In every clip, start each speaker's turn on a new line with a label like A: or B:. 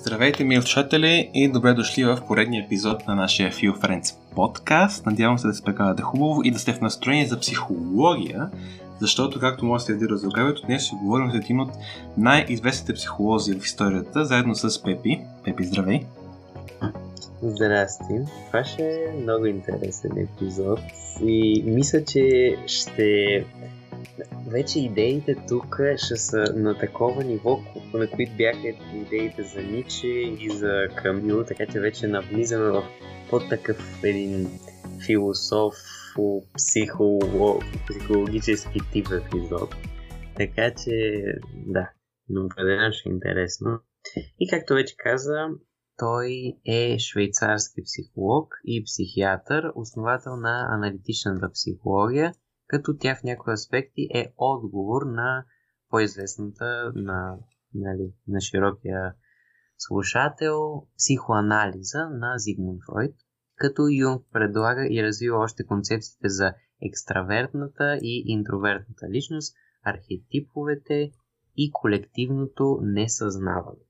A: Здравейте, мили слушатели и добре дошли в поредния епизод на нашия Feel Friends подкаст. Надявам се да се прекарате хубаво и да сте в настроение за психология, защото, както може да се види заглавието, днес ще говорим за един от най-известните психолози в историята, заедно с Пепи. Пепи, здравей!
B: Здрасти! Това ще е много интересен епизод и мисля, че ще вече идеите тук ще са на такова ниво, на които бяха идеите за Ниче и за Камил, така че вече навлизаме в по-такъв един философ, психолог, психологически тип епизод. Така че, да, но определено ще е интересно. И както вече каза, той е швейцарски психолог и психиатър, основател на аналитичната психология – като тя в някои аспекти е отговор на по-известната на, нали, на широкия слушател психоанализа на Зигмунд Фройд, като Юнг предлага и развива още концепциите за екстравертната и интровертната личност, архетиповете и колективното несъзнаване.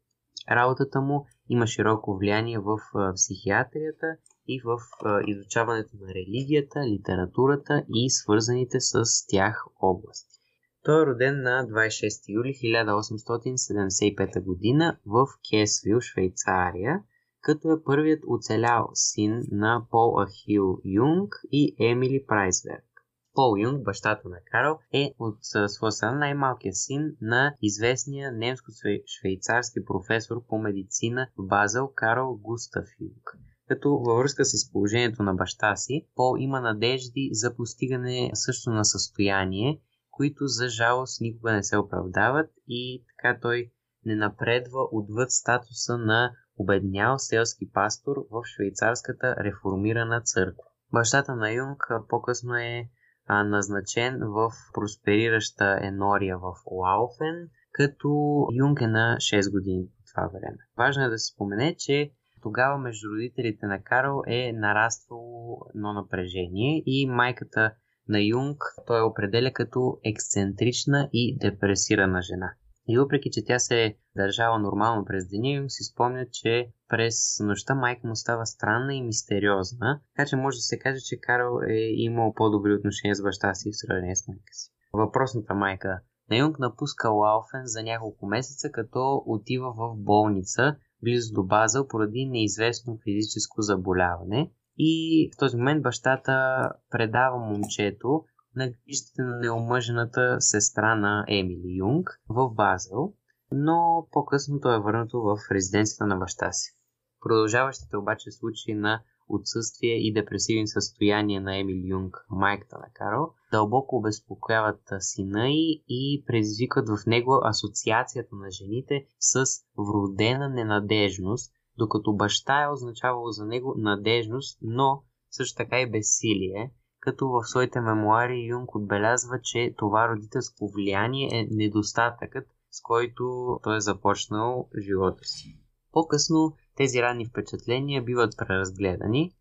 B: Работата му има широко влияние в психиатрията и в изучаването на религията, литературата и свързаните с тях области. Той е роден на 26 юли 1875 г. в Кесвил, Швейцария, като е първият оцелял син на Пол Ахил Юнг и Емили Прайсберг. Пол Юнг, бащата на Карл, е от своя страна най-малкият син на известния немско-швейцарски професор по медицина в Базел Карл Густав Юнг като във връзка с положението на баща си, Пол има надежди за постигане също на състояние, които за жалост никога не се оправдават и така той не напредва отвъд статуса на обеднял селски пастор в швейцарската реформирана църква. Бащата на Юнг по-късно е назначен в просперираща енория в Лауфен, като Юнг е на 6 години по това време. Важно е да се спомене, че тогава между родителите на Карл е нараствало едно напрежение и майката на Юнг той определя като ексцентрична и депресирана жена. И въпреки, че тя се е държала нормално през деня, Юнг си спомня, че през нощта майка му става странна и мистериозна, така че може да се каже, че Карл е имал по-добри отношения с баща си в сравнение с майка си. Въпросната майка на Юнг напуска Лауфен за няколко месеца, като отива в болница, близо до Базел поради неизвестно физическо заболяване. И в този момент бащата предава момчето на грижите на неомъжената сестра на Емили Юнг в Базел, но по-късно той е върнато в резиденцията на баща си. Продължаващите обаче случаи на отсъствие и депресивни състояния на Емил Юнг, майката на Карл, дълбоко обезпокояват сина й и предизвикват в него асоциацията на жените с вродена ненадежност, докато баща е означавало за него надежност, но също така и безсилие, като в своите мемуари Юнг отбелязва, че това родителско влияние е недостатъкът, с който той е започнал живота си. По-късно тези ранни впечатления биват преразгледани.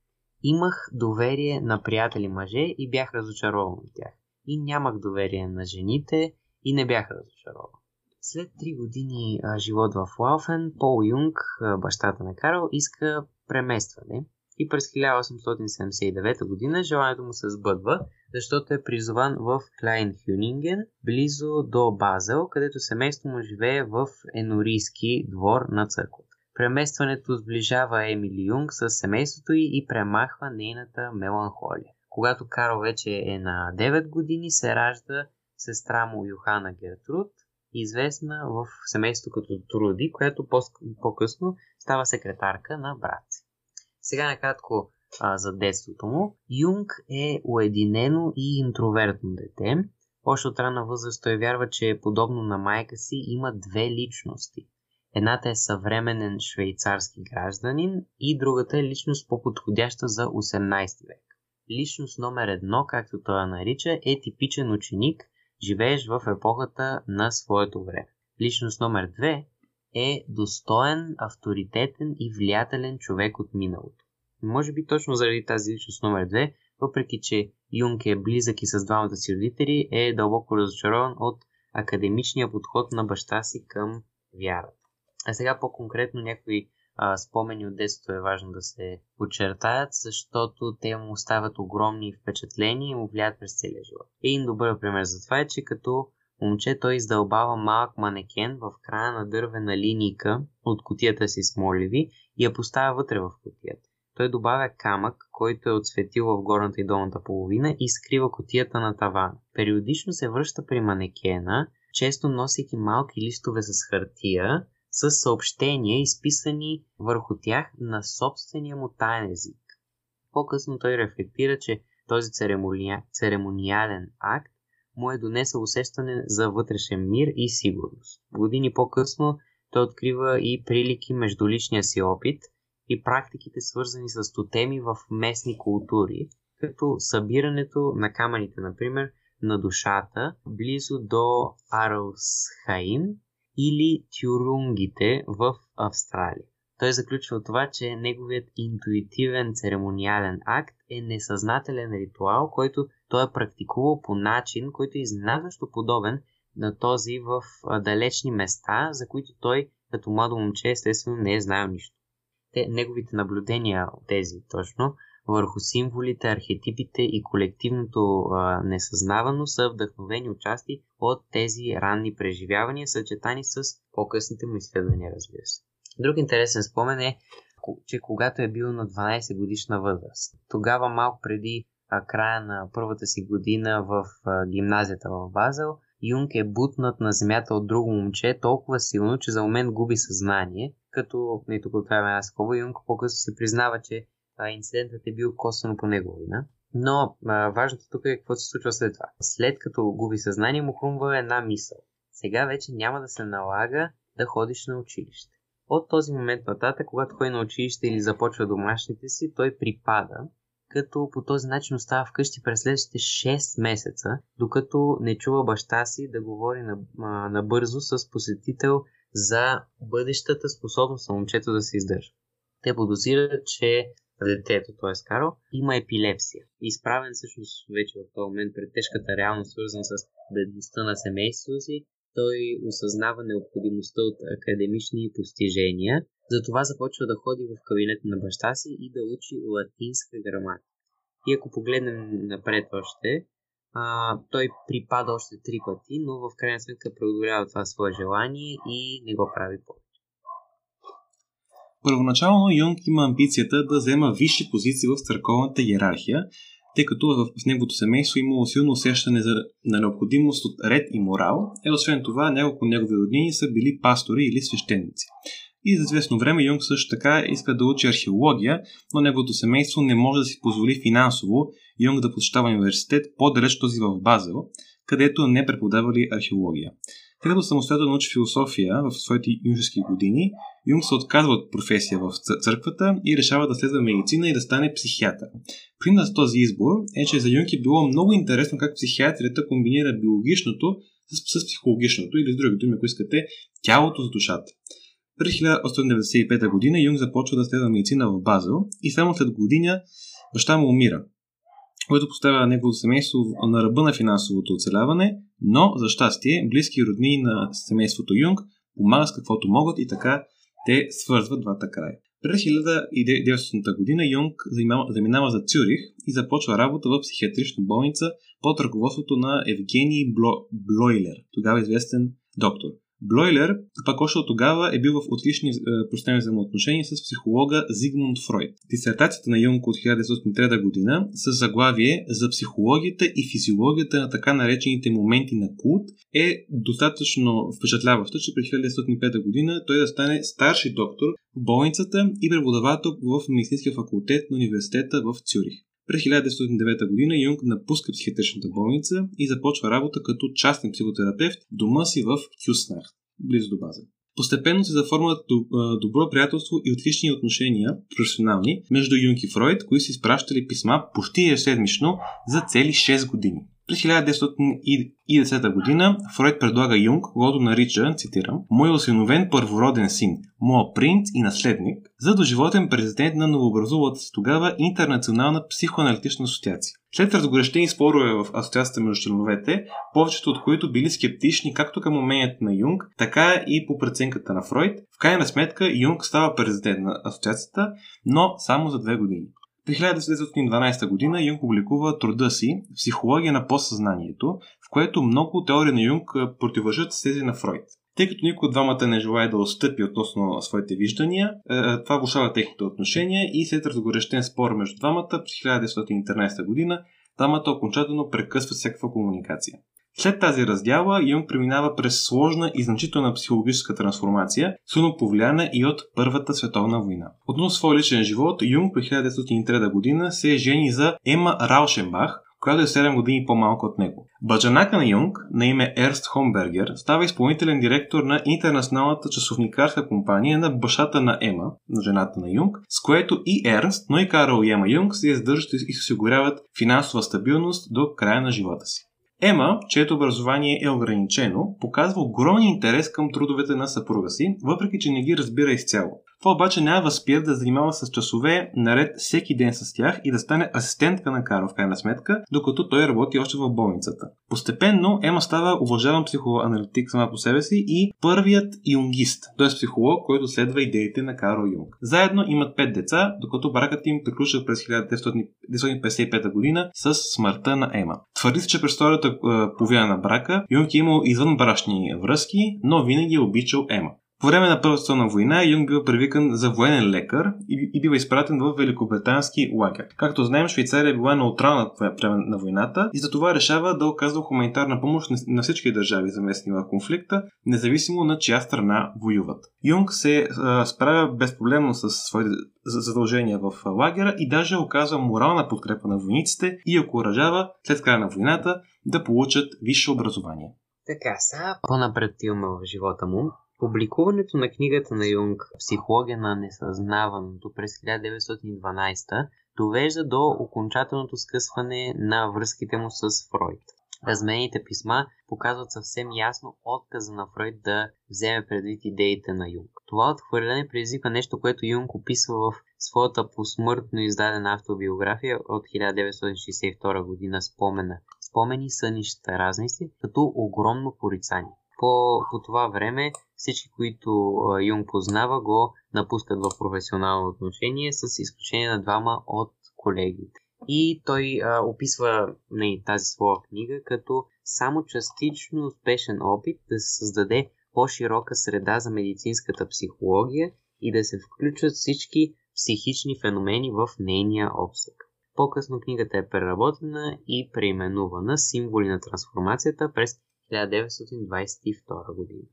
B: Имах доверие на приятели мъже и бях разочарован от тях. И нямах доверие на жените и не бях разочарован. След три години а, живот в Лауфен, Пол Юнг, а, бащата на Карл, иска преместване и през 1879 година желанието му се сбъдва, защото е призован в Клайн Хюнинген, близо до Базел, където семейство му живее в енорийски двор на църквата. Преместването сближава Емили Юнг с семейството й и премахва нейната меланхолия. Когато Карл вече е на 9 години, се ражда сестра му Йохана Гертруд, известна в семейството като Труди, която по-късно става секретарка на брат си. Сега накратко а, за детството му. Юнг е уединено и интровертно дете. Още от рана възраст той вярва, че подобно на майка си има две личности – Едната е съвременен швейцарски гражданин и другата е личност по-подходяща за 18 век. Личност номер едно, както той я нарича, е типичен ученик, живеещ в епохата на своето време. Личност номер две е достоен, авторитетен и влиятелен човек от миналото. Може би точно заради тази личност номер две, въпреки че Юнг е близък и с двамата си родители, е дълбоко разочарован от академичния подход на баща си към вярата. А сега по-конкретно някои а, спомени от детството е важно да се подчертаят, защото те му остават огромни впечатления и му влияят през целия живот. Един добър пример за това е, че като момче той издълбава малък манекен в края на дървена линийка от котията си с моливи и я поставя вътре в котията. Той добавя камък, който е отсветил в горната и долната половина и скрива котията на тавана. Периодично се връща при манекена, често носейки малки листове с хартия, с съобщения, изписани върху тях на собствения му таен език. По-късно той рефлектира, че този церемония... церемониален акт му е донесъл усещане за вътрешен мир и сигурност. Години по-късно той открива и прилики между личния си опит и практиките свързани с тотеми в местни култури, като събирането на камъните, например, на душата близо до Арлсхайм или тюрунгите в Австралия. Той заключва това, че неговият интуитивен церемониален акт е несъзнателен ритуал, който той е практикувал по начин, който е изненадващо подобен на този в далечни места, за които той като младо момче естествено не е знаел нищо. Те, неговите наблюдения тези точно върху символите, архетипите и колективното а, несъзнавано са вдъхновени отчасти от тези ранни преживявания, съчетани с по-късните му изследвания, разбира се. Друг интересен спомен е, че когато е бил на 12 годишна възраст, тогава малко преди а, края на първата си година в а, гимназията в Базел, Юнг е бутнат на земята от друго момче толкова силно, че за момент губи съзнание, като, не тук отваряме една скоба, Юнг по-късно се признава, че а, инцидентът е бил косвено по негова вина. Но а, важното тук е какво се случва след това. След като губи съзнание, му хрумва една мисъл. Сега вече няма да се налага да ходиш на училище. От този момент нататък, когато ходи на училище или започва домашните си, той припада, като по този начин остава вкъщи през следващите 6 месеца, докато не чува баща си да говори набързо с посетител за бъдещата способност на момчето да се издържа. Те подозират, че детето, т.е. Карл, има епилепсия. Изправен всъщност вече в този момент пред тежката реалност, свързана с бедността на семейството си, той осъзнава необходимостта от академични постижения, затова започва да ходи в кабинета на баща си и да учи латинска граматика. И ако погледнем напред още, а, той припада още три пъти, но в крайна сметка преодолява това свое желание и не го прави повече.
A: Първоначално Юнг има амбицията да взема висши позиции в църковната иерархия, тъй като в неговото семейство имало силно усещане за, на необходимост от ред и морал, е освен това няколко негови роднини са били пастори или свещеници. И за известно време Юнг също така иска да учи археология, но неговото семейство не може да си позволи финансово Юнг да посещава университет по-далеч този в Базел, където не преподавали археология. Тъй като самостоятелно научи философия в своите юношески години, Юнг се отказва от професия в църквата и решава да следва медицина и да стане психиатър. Принос за този избор е, че за Юнг е било много интересно как психиатрията комбинира биологичното с, с психологичното или с други думи, ако искате, тялото с душата. През 1895 година Юнг започва да следва медицина в Базел и само след година баща му умира което поставя неговото семейство на ръба на финансовото оцеляване, но за щастие близки родни на семейството Юнг помагат с каквото могат и така те свързват двата края. През 1900 година Юнг заминава за Цюрих и започва работа в психиатрична болница под ръководството на Евгений Бло... Блойлер, тогава известен доктор. Блойлер, пак още от тогава, е бил в отлични е, простени взаимоотношения с психолога Зигмунд Фройд. Дисертацията на Юнг от 1903 година с заглавие за психологията и физиологията на така наречените моменти на култ е достатъчно впечатляваща, че през 1905 година той да стане старши доктор в болницата и преподавател в медицинския факултет на университета в Цюрих. През 1909 година Юнг напуска психиатричната болница и започва работа като частен психотерапевт в дома си в Кюснах, близо до база. Постепенно се заформат добро приятелство и отлични отношения, професионални, между Юнг и Фройд, които си изпращали писма почти ежеседмично за цели 6 години. През 1910 година Фройд предлага Юнг, когато нарича, цитирам, мой осиновен първороден син, моя принц и наследник, за доживотен президент на новообразувалата се тогава Интернационална психоаналитична асоциация. След разгорещени спорове в асоциацията между членовете, повечето от които били скептични както към умението на Юнг, така и по преценката на Фройд, в крайна сметка Юнг става президент на асоциацията, но само за две години. При 1912 година Юнг публикува труда си «Психология на подсъзнанието», в което много теории на Юнг противържат с тези на Фройд. Тъй като никой от двамата не желая да отстъпи относно своите виждания, това влушава техните отношения и след разгорещен спор между двамата през 1913 година, двамата окончателно прекъсват всякаква комуникация. След тази раздяла Юнг преминава през сложна и значителна психологическа трансформация, силно повлияна и от Първата световна война. Относно своя личен живот, Юнг при 1903 година се жени за Ема Раушенбах, която е 7 години по-малко от него. Баджанака на Юнг, на име Ерст Хомбергер, става изпълнителен директор на интернационалната часовникарска компания на бащата на Ема, на жената на Юнг, с което и Ернст, но и Карл и Ема Юнг се издържат и се осигуряват финансова стабилност до края на живота си. Ема, чието образование е ограничено, показва огромен интерес към трудовете на съпруга си, въпреки че не ги разбира изцяло. Това обаче няма възпира да занимава с часове наред всеки ден с тях и да стане асистентка на Карл в крайна сметка, докато той работи още в болницата. Постепенно Ема става уважаван психоаналитик сама по себе си и първият юнгист, т.е. психолог, който следва идеите на Карл Юнг. Заедно имат пет деца, докато бракът им приключва през 1955 година с смъртта на Ема. Твърди се, че през втората половина на брака Юнг е имал извънбрачни връзки, но винаги е обичал Ема. По време на Първата световна война Юнг бил привикан за военен лекар и, и бива изпратен в великобритански лагер. Както знаем, Швейцария е била неутрална по време на войната и затова решава да оказва хуманитарна помощ на всички държави заместни в конфликта, независимо на чия страна воюват. Юнг се а, справя безпроблемно с своите задължения в лагера и даже оказва морална подкрепа на войниците и окоръжава след края на войната да получат висше образование.
B: Така, сега по-напред имаме в живота му. Публикуването на книгата на Юнг «Психология на несъзнаваното» през 1912 довежда до окончателното скъсване на връзките му с Фройд. Размените писма показват съвсем ясно отказа на Фройд да вземе предвид идеите на Юнг. Това отхвърляне предизвиква нещо, което Юнг описва в своята посмъртно издадена автобиография от 1962 година спомена. Спомени сънищата разници като огромно порицание. По, по това време всички, които Юнг познава, го напускат в професионално отношение, с изключение на двама от колегите. И той а, описва не, тази своя книга като само частично успешен опит да се създаде по-широка среда за медицинската психология и да се включат всички психични феномени в нейния обсък. По-късно книгата е преработена и преименувана символи на трансформацията през 1922 година.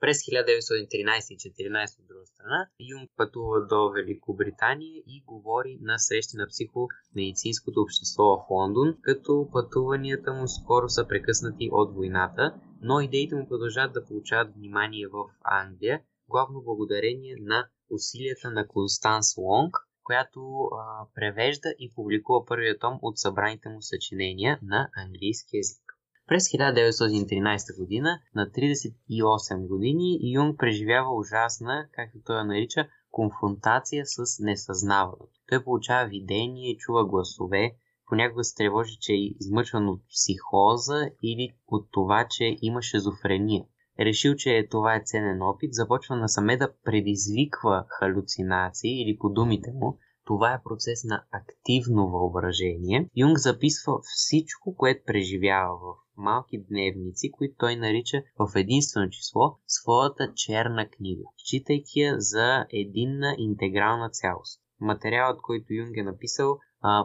B: През 1913 и 14 от друга страна, Юнг пътува до Великобритания и говори на срещи на психомедицинското общество в Лондон, като пътуванията му скоро са прекъснати от войната, но идеите му продължават да получават внимание в Англия, главно благодарение на усилията на Констанс Лонг, която а, превежда и публикува първия том от събраните му съчинения на английски язик. През 1913 година, на 38 години, Юнг преживява ужасна, както той я нарича, конфронтация с несъзнаването. Той получава видение, чува гласове, понякога се тревожи, че е измъчван от психоза или от това, че има шизофрения. Решил, че това е ценен опит, започва насаме да предизвиква халюцинации или по думите му, това е процес на активно въображение. Юнг записва всичко, което преживява в малки дневници, които той нарича в единствено число своята черна книга, считайки я за единна интегрална цялост. Материалът, който Юнг е написал,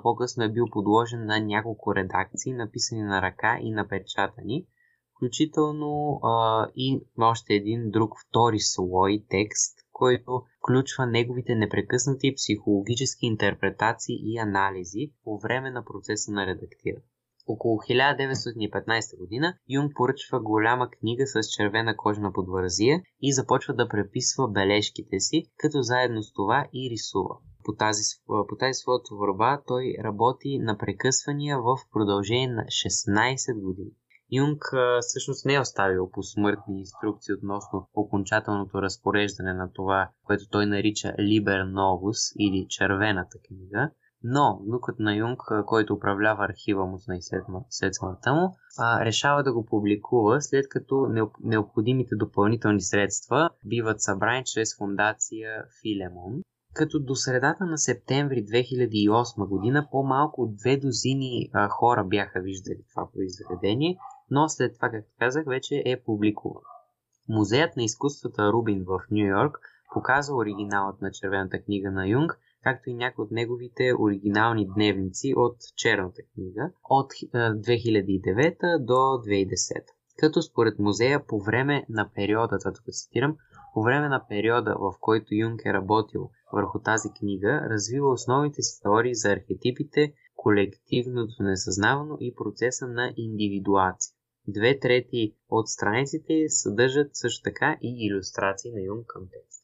B: по-късно е бил подложен на няколко редакции, написани на ръка и напечатани, включително а, и още един друг втори слой текст, който включва неговите непрекъснати психологически интерпретации и анализи по време на процеса на редактиране. Около 1915 година Юнг поръчва голяма книга с червена кожна подвързия и започва да преписва бележките си, като заедно с това и рисува. по тази, по тази своя творба той работи на прекъсвания в продължение на 16 години. Юнг всъщност не е оставил по смъртни инструкции относно окончателното разпореждане на това, което той нарича Liber Novus или Червената книга, но внукът на Юнг, който управлява архива му след, след смъртта му, решава да го публикува, след като необходимите допълнителни средства биват събрани чрез фундация Филемон като до средата на септември 2008 година по-малко от две дозини хора бяха виждали това произведение, но след това, както казах, вече е публикувано. Музеят на изкуствата Рубин в Нью Йорк показва оригиналът на червената книга на Юнг, както и някои от неговите оригинални дневници от черната книга от 2009 до 2010. Като според музея по време на периода, това тук цитирам, по време на периода, в който Юнг е работил върху тази книга, развива основните си теории за архетипите, колективното несъзнавано и процеса на индивидуация. Две трети от страниците съдържат също така и иллюстрации на Юнг към текст.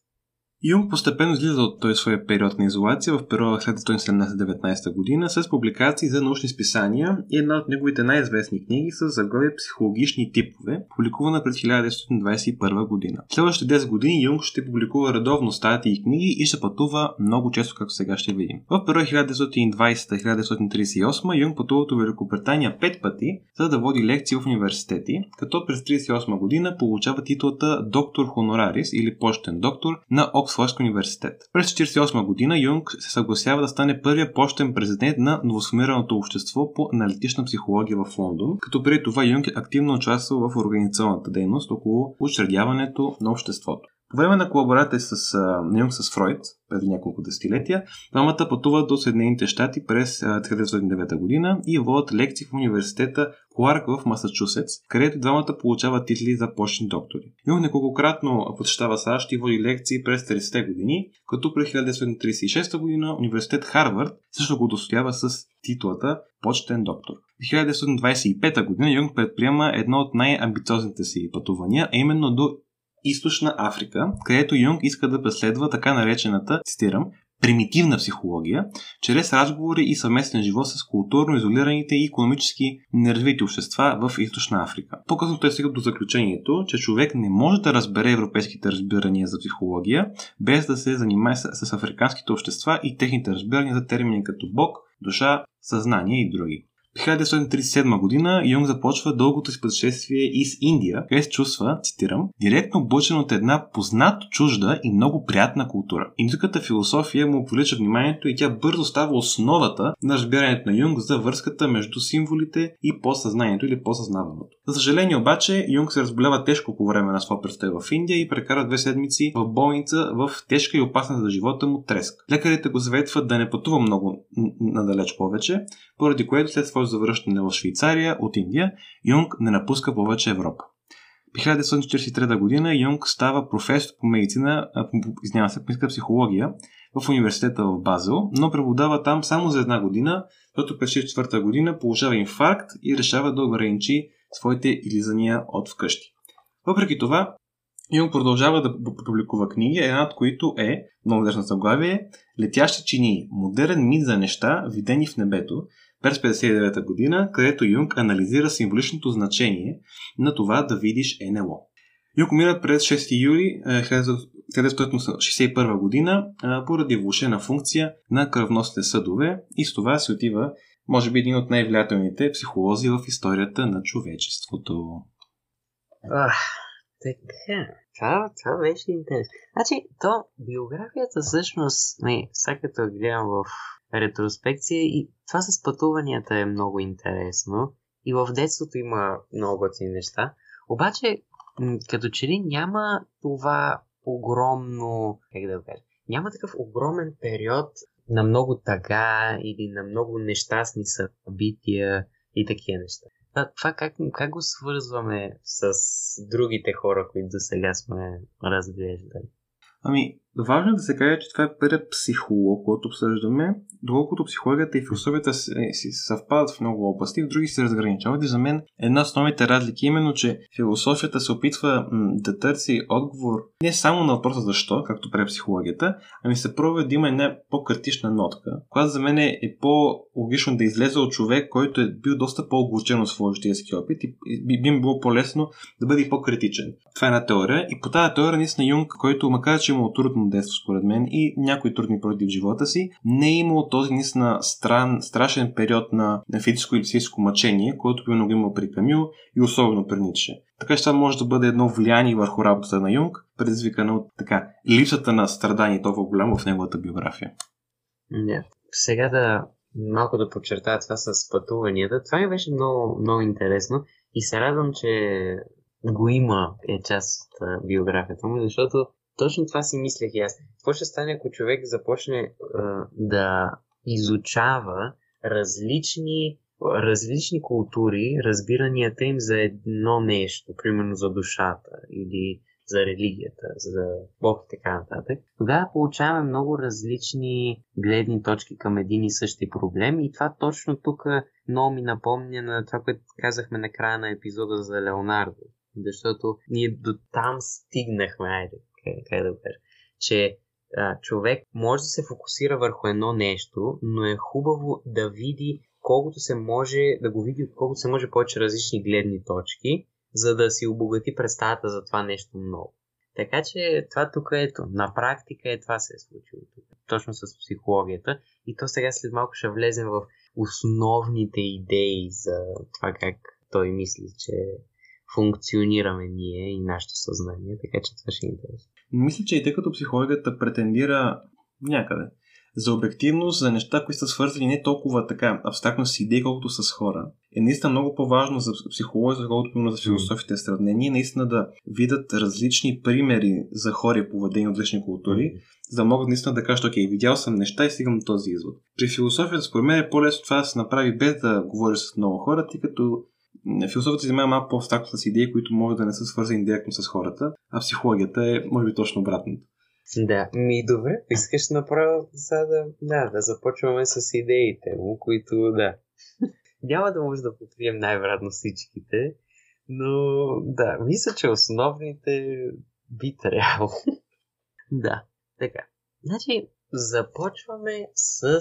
A: Юнг постепенно излиза от този своя период на изолация в периода след 1919 година с публикации за научни списания и една от неговите най-известни книги с заглавие Психологични типове, публикувана през 1921 година. Следващите 10 години Юнг ще публикува редовно статии и книги и ще пътува много често, както сега ще видим. В периода 1920-1938 Юнг пътува от Великобритания 5 пъти, за да води лекции в университети, като през 1938 година получава титлата доктор хонорарис или почтен доктор на Оксфорд Оксфордски университет. През 1948 година Юнг се съгласява да стане първия почтен президент на новосформираното общество по аналитична психология в Лондон, като преди това Юнг е активно участвал в организационната дейност около учредяването на обществото. По време на колаборация с Юнг с Фройд, преди няколко десетилетия, двамата пътуват до Съединените щати през 1909 година и водят лекции в университета Кларк в Масачусетс, където двамата получават титли за почни доктори. Юнг неколкократно посещава САЩ и води лекции през 30-те години, като през 1936 година университет Харвард също го удостоява с титлата почтен доктор. В 1925 година Юнг предприема едно от най-амбициозните си пътувания, а именно до Източна Африка, където Юнг иска да преследва така наречената, цитирам, примитивна психология, чрез разговори и съвместен живот с културно изолираните и економически неразвити общества в Източна Африка. По-късно той стига до заключението, че човек не може да разбере европейските разбирания за психология, без да се занимае с, с африканските общества и техните разбирания за термини като Бог, душа, съзнание и други. 1937 година Юнг започва дългото си пътешествие из Индия, където чувства, цитирам, директно облъчен от една познато чужда и много приятна култура. Индийската философия му привлича вниманието и тя бързо става основата на разбирането на Юнг за връзката между символите и по-съзнанието или по-съзнаваното. За съжаление обаче, Юнг се разболява тежко по време на своя престой в Индия и прекара две седмици в болница в тежка и опасна за живота му треск. Лекарите го заветват да не пътува много надалеч повече, поради което след своето завръщане в Швейцария от Индия, Юнг не напуска повече Европа. В 1943 година Юнг става професор по медицина, извинява се, по психология в университета в Базел, но преподава там само за една година, защото през 1964 година получава инфаркт и решава да ограничи своите излизания от вкъщи. Въпреки това, Юнг продължава да публикува книги, една от които е, много държна заглавие, Летящи чини, модерен мит за неща, видени в небето, през 1959 година, където Юнг анализира символичното значение на това да видиш НЛО. Юнг умира през 6 юли 1961 година поради влушена функция на кръвносните съдове и с това се отива, може би, един от най-влиятелните психолози в историята на човечеството.
B: Ах, така. Това, това беше интересно. Значи, то биографията всъщност, не, сега като гледам в ретроспекция и това с пътуванията е много интересно. И в детството има много ти неща. Обаче, като че ли няма това огромно, как да кажа, няма такъв огромен период на много тъга или на много нещастни събития и такива неща. Това как, как го свързваме с другите хора, които до сега сме разглеждали?
A: Ами, Важно е да се каже, че това е първият психолог, който обсъждаме, доколкото психологията и философията си, си съвпадат в много области, в други се разграничават. И за мен една от основните разлики е именно, че философията се опитва м- да търси отговор не само на въпроса защо, както прави психологията, ами се пробва да има една по-критична нотка, която за мен е по-логично да излезе от човек, който е бил доста по-оглучен от своя житейски опит и би, би било по-лесно да бъде по-критичен. Това е една теория и по тази теория наистина Юнг, който макар че е имал трудно детство според мен и някои трудни породи в живота си, не е имал този наистина стран, страшен период на, на физическо или психическо мъчение, който примерно го има при Камил и особено при Ницше. Така че това може да бъде едно влияние върху работата на Юнг, предизвикано от така, липсата на страдание толкова голямо в неговата биография.
B: Yeah. Сега да малко да подчертая това с пътуванията. Това ми беше много, много интересно и се радвам, че го има е част от биографията му, защото точно това си мислех и аз. Какво ще стане, ако човек започне а, да изучава различни, различни култури, разбиранията им за едно нещо, примерно за душата или за религията, за Бог и така нататък, тогава получаваме много различни гледни точки към един и същи проблем и това точно тук много ми напомня на това, което казахме на края на епизода за Леонардо. Защото ние до там стигнахме, айде, как да кажа, че а, човек може да се фокусира върху едно нещо, но е хубаво да види колкото се може, да го види колкото се може повече различни гледни точки, за да си обогати представата за това нещо много. Така че това тук ето, на практика е това се е случило тук. Точно с психологията. И то сега след малко ще влезем в основните идеи за това как той мисли, че функционираме ние и нашето съзнание, така че това ще е интересно.
A: Мисля, че и тъй като психологията претендира някъде за обективност, за неща, които са свързани не толкова така абстрактно с идеи, колкото с хора, е наистина много по-важно за психологията, колкото за философите сравнение, наистина да видят различни примери за хора и поведение от различни култури, за да могат наистина да кажат, окей, видял съм неща и стигам до този извод. При философията, според мен е по-лесно това да се направи без да говориш с много хора, тъй като Философията се занимава малко по-абстрактно с идеи, които могат да не са свързани директно с хората, а психологията е, може би, точно обратното.
B: Да, ми добре, искаш направо сега да, да, да започваме с идеите му, които да. Няма да може да покрием най-вероятно всичките, но да, мисля, че основните би трябвало. да, така. Значи, започваме с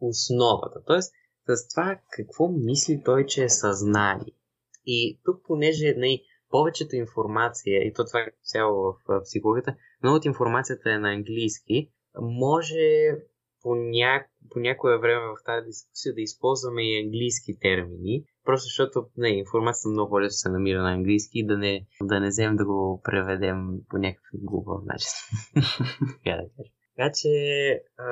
B: основата. Тоест, с това какво мисли той, че е съзнание. И тук, понеже най- нали, повечето информация, и то това е цяло в психологията, много от информацията е на английски, може по, ня... по някое време в тази дискусия да използваме и английски термини, просто защото не, информацията много по-лесно се намира на английски и да не, да не вземем да го преведем по някакъв глупав начин. така да кажа. Така че,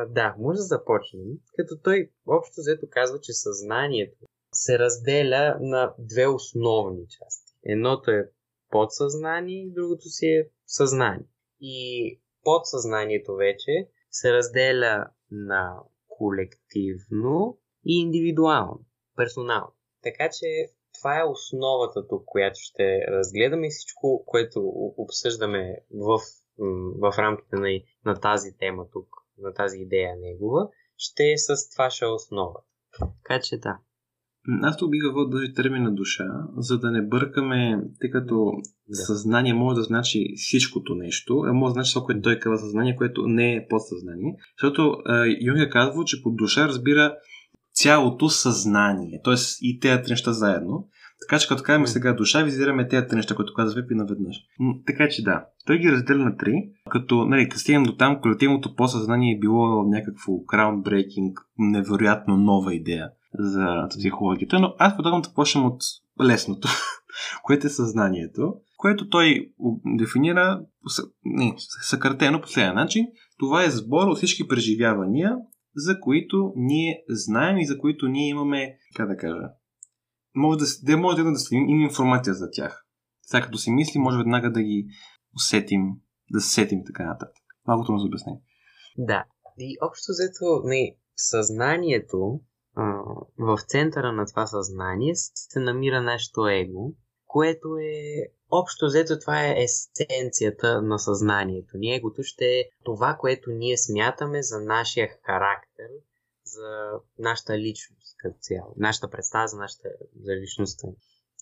B: да, може да започнем, като той общо взето казва, че съзнанието се разделя на две основни части. Едното е подсъзнание, другото си е съзнание. И подсъзнанието вече се разделя на колективно и индивидуално, персонално. Така че това е основата тук, която ще разгледаме и всичко, което обсъждаме в в рамките на, на тази тема тук, на тази идея негова, ще е с това ще е основа. Така че да.
A: Аз тук бих да държи термина душа, за да не бъркаме, тъй като да. съзнание може да значи всичкото нещо, а може да значи това, което той казва съзнание, което не е подсъзнание. Защото Юнг е казва, че под душа разбира цялото съзнание, т.е. и тези неща заедно. Така че като казваме сега душа, визираме тези три неща, които казва Випи наведнъж. Така че да, той ги разделя на три, като, нали, като стигнем до там, колективното посъзнание е било някакво groundbreaking, невероятно нова идея за психологията, но аз предлагам да почнем от лесното, което е съзнанието, което той дефинира не, съкратено по следния начин. Това е сбор от всички преживявания, за които ние знаем и за които ние имаме, как да кажа, може да, да може да, да има информация за тях. Сега като си мисли, може веднага да ги усетим, да се сетим така нататък. Малко трудно за обяснение.
B: Да. И общо взето, не, съзнанието, а, в центъра на това съзнание се намира нашето его, което е общо взето това е есенцията на съзнанието. Ни егото ще е това, което ние смятаме за нашия характер, за нашата личност като цяло, нашата представа за нашата за личността.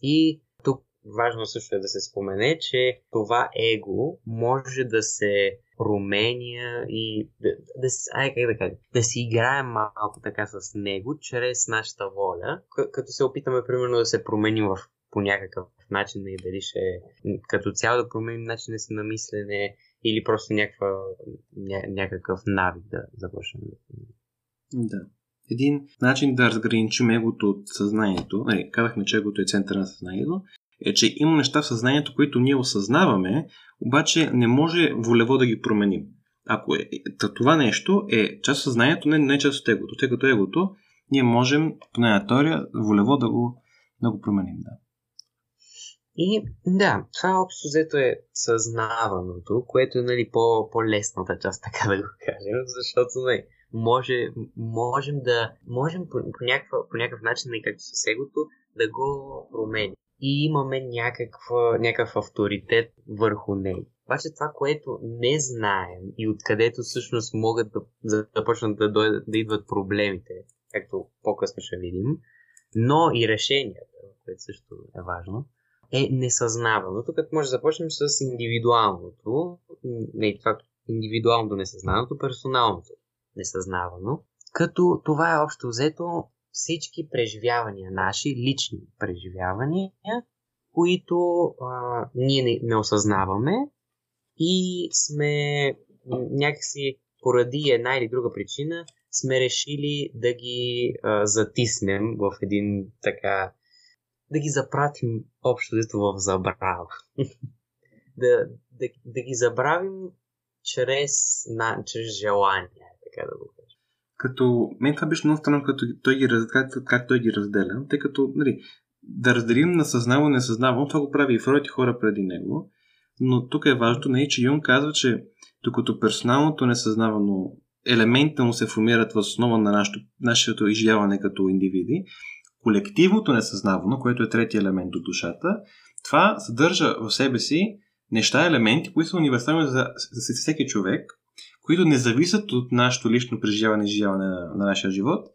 B: И тук важно също е да се спомене, че това его може да се променя и да, да, ай, как да, кажа, да си играем малко така с него, чрез нашата воля, като се опитаме примерно да се променим в, по някакъв начин и дали ще като цяло да променим начина си на мислене или просто някаква, ня, някакъв навик да започнем да
A: Да. Един начин да разграничим егото от съзнанието, нали, казахме, че егото е център на съзнанието, е, че има неща в съзнанието, които ние осъзнаваме, обаче не може волево да ги променим. Ако е, това нещо е част от съзнанието, не, не е част от егото. Тъй като егото, ние можем, поне на теория, волево да го, да го променим. Да.
B: И да, това общо взето е съзнаваното, което е нали, по, по-лесната част, така да го кажем, защото не, нали, може, можем да, можем по, по, някаква, по някакъв начин, както с егото, да го променим и имаме някаква, някакъв авторитет върху него. Обаче това, което не знаем и откъдето всъщност могат да, да започнат да, дойдат, да идват проблемите, както по-късно ще видим, но и решенията, което също е важно, е несъзнаваното. Тук може да започнем с индивидуалното, не това индивидуалното несъзнаваното, персоналното несъзнавано, като това е общо взето всички преживявания, наши лични преживявания, които а, ние не, не осъзнаваме и сме някакси поради една или друга причина сме решили да ги а, затиснем в един така да ги запратим общо дето в забрава. да, да, да ги забравим чрез, на, чрез желание, така да го
A: като мен това беше много странно, като той ги, как, той ги разделя, тъй като нали, да разделим на съзнавано и несъзнавано, това го прави и Фройд и хора преди него, но тук е важното, нали, че Юн казва, че докато персоналното несъзнавано елементите му се формират в основа на нашето, нашето изживяване като индивиди, колективното несъзнавано, което е третия елемент от душата, това съдържа в себе си неща, елементи, които са универсални за, за всеки човек които не зависят от нашето лично преживяване и изживяване на, на нашия живот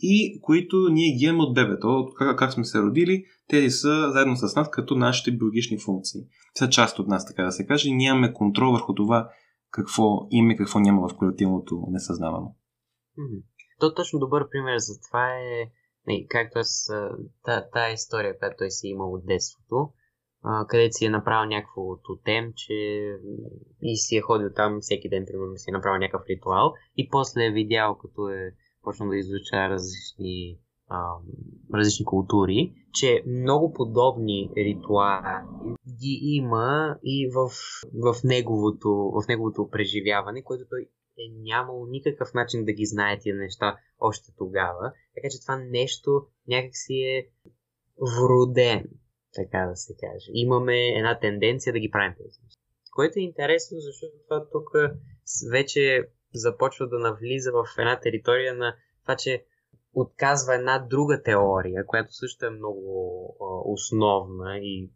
A: и които ние ги имаме от бебето, от как, как сме се родили, тези са заедно с нас като нашите биологични функции. Са част от нас, така да се каже, и нямаме контрол върху това какво има и какво няма в колективното несъзнавано.
B: То точно добър пример за това е както аз тая история, която той си имал от детството където си е направил някакво тотем, че и си е ходил там всеки ден, примерно си е направил някакъв ритуал и после е видял, като е почнал да изуча различни, различни култури, че много подобни ритуали ги има и в, в, неговото, в неговото преживяване, което той е нямал никакъв начин да ги знае тия неща още тогава. Така че това нещо някакси е вроден така да се каже. Имаме една тенденция да ги правим тези неща. Което е интересно, защото това тук вече започва да навлиза в една територия на това, че отказва една друга теория, която също е много а, основна и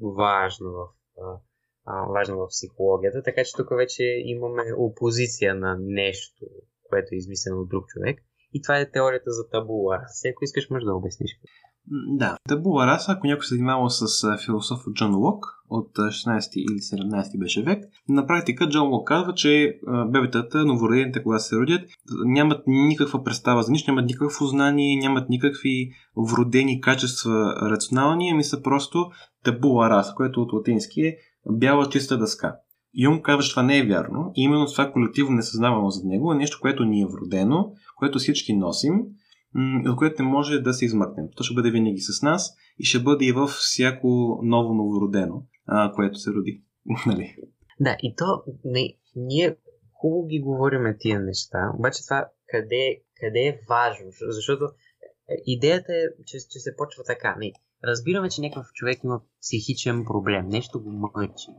B: важна в, а, важна в психологията, така че тук вече имаме опозиция на нещо, което е измислено от друг човек. И това е теорията за табула. Ако искаш, може да обясниш.
A: Да. Табула раса, ако някой се занимава с философ Джон Лок от 16 или 17 беше век, на практика Джон Лок казва, че бебетата, новородените, когато се родят, нямат никаква представа за нищо, нямат никакво знание, нямат никакви вродени качества рационални, ами са просто табула раса, което от латински е бяла чиста дъска. Юм казва, че това не е вярно. И именно това колективно несъзнавано за него е нещо, което ни е вродено, което всички носим от което не може да се измъкнем. То ще бъде винаги с нас и ще бъде и във всяко ново новородено, а, което се роди. нали?
B: Да, и то не, ние хубаво ги говориме тия неща, обаче това къде, къде е важно, защото е, идеята е, че, че се почва така. Не, разбираме, че някакъв човек има психичен проблем, нещо го мъчи.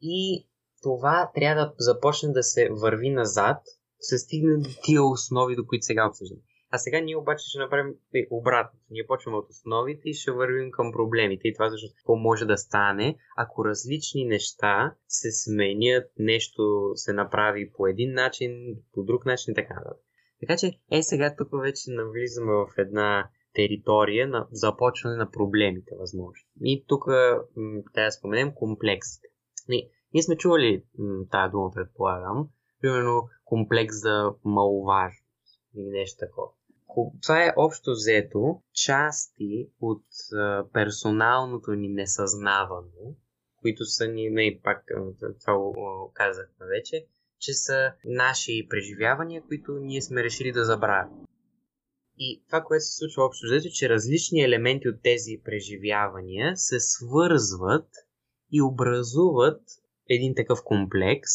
B: И това трябва да започне да се върви назад, се стигне до тия основи, до които сега обсъждаме. А сега ние обаче ще направим е, обратно. Ние почваме от основите и ще вървим към проблемите. И това също какво може да стане, ако различни неща се сменят, нещо се направи по един начин, по друг начин и така нататък. Така че, е сега тук вече навлизаме в една територия на започване на проблемите, възможно. И тук трябва да споменем комплексите. Ние, ние сме чували тази дума, предполагам. Примерно комплекс за маловажност или нещо такова. Това е общо взето части от персоналното ни несъзнавано, които са ни, не, пак това казахме вече, че са наши преживявания, които ние сме решили да забравим. И това, което се случва общо взето, че различни елементи от тези преживявания се свързват и образуват един такъв комплекс,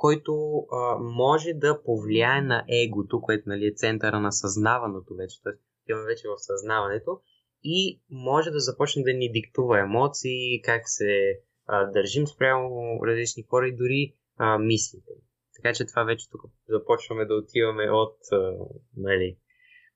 B: който а, може да повлияе на егото, което нали, е центъра на съзнаваното вече, т.е. имаме вече в съзнаването и може да започне да ни диктува емоции, как се а, държим спрямо различни хора и дори а, мислите. Така че това вече тук започваме да отиваме от, а, нали,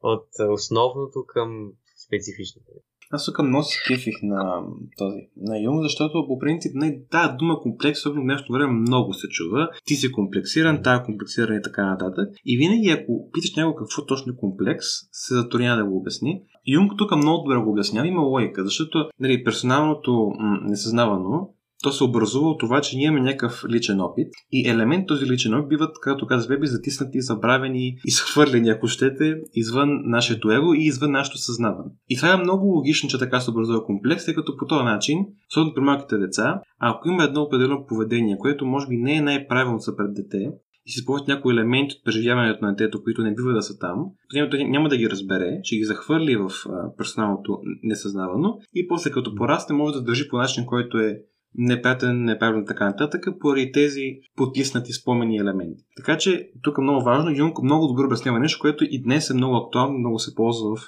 B: от основното към специфичното.
A: Аз тук много се кефих на този, на Юнг, защото по принцип не, тази дума комплекс, особено в нещо време много се чува. Ти си комплексиран, тая комплексиран и така нататък. И винаги, ако питаш някого какво точно е комплекс, се заторя да го обясни. Юнг тук много добре го обяснява, има логика, защото нали, персоналното м- несъзнавано то се образува от това, че ние имаме някакъв личен опит и елемент този личен опит биват, както каза Беби, затиснати, забравени, изхвърлени, ако щете, извън нашето его и извън нашето съзнаване. И това е много логично, че така се образува комплекс, тъй като по този начин, особено при малките деца, ако има едно определено поведение, което може би не е най-правилно за пред дете, и се използват някои елементи от преживяването на детето, които не бива да са там, то няма да ги разбере, ще ги захвърли в персоналното несъзнавано и после като порасне може да държи по начин, който е неприятен, неправилен така нататък, поради тези потиснати спомени елементи. Така че тук е много важно. Юнг много добре обяснява нещо, което и днес е много актуално, много се ползва в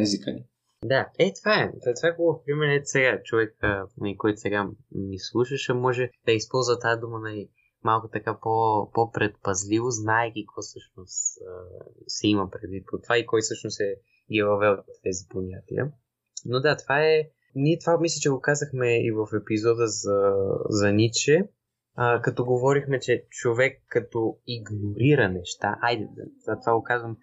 A: езика ни.
B: Да, е, това е. Това е хубаво. Пример е сега. Човек, който сега ни слушаше, може да използва тази дума на нали, малко така по, по-предпазливо, знаеки какво всъщност се има предвид по това и кой всъщност е ги въвел тези понятия. Но да, това е ние това мисля, че го казахме и в епизода за, за Ниче, а, като говорихме, че човек като игнорира неща, айде, за това го казвам,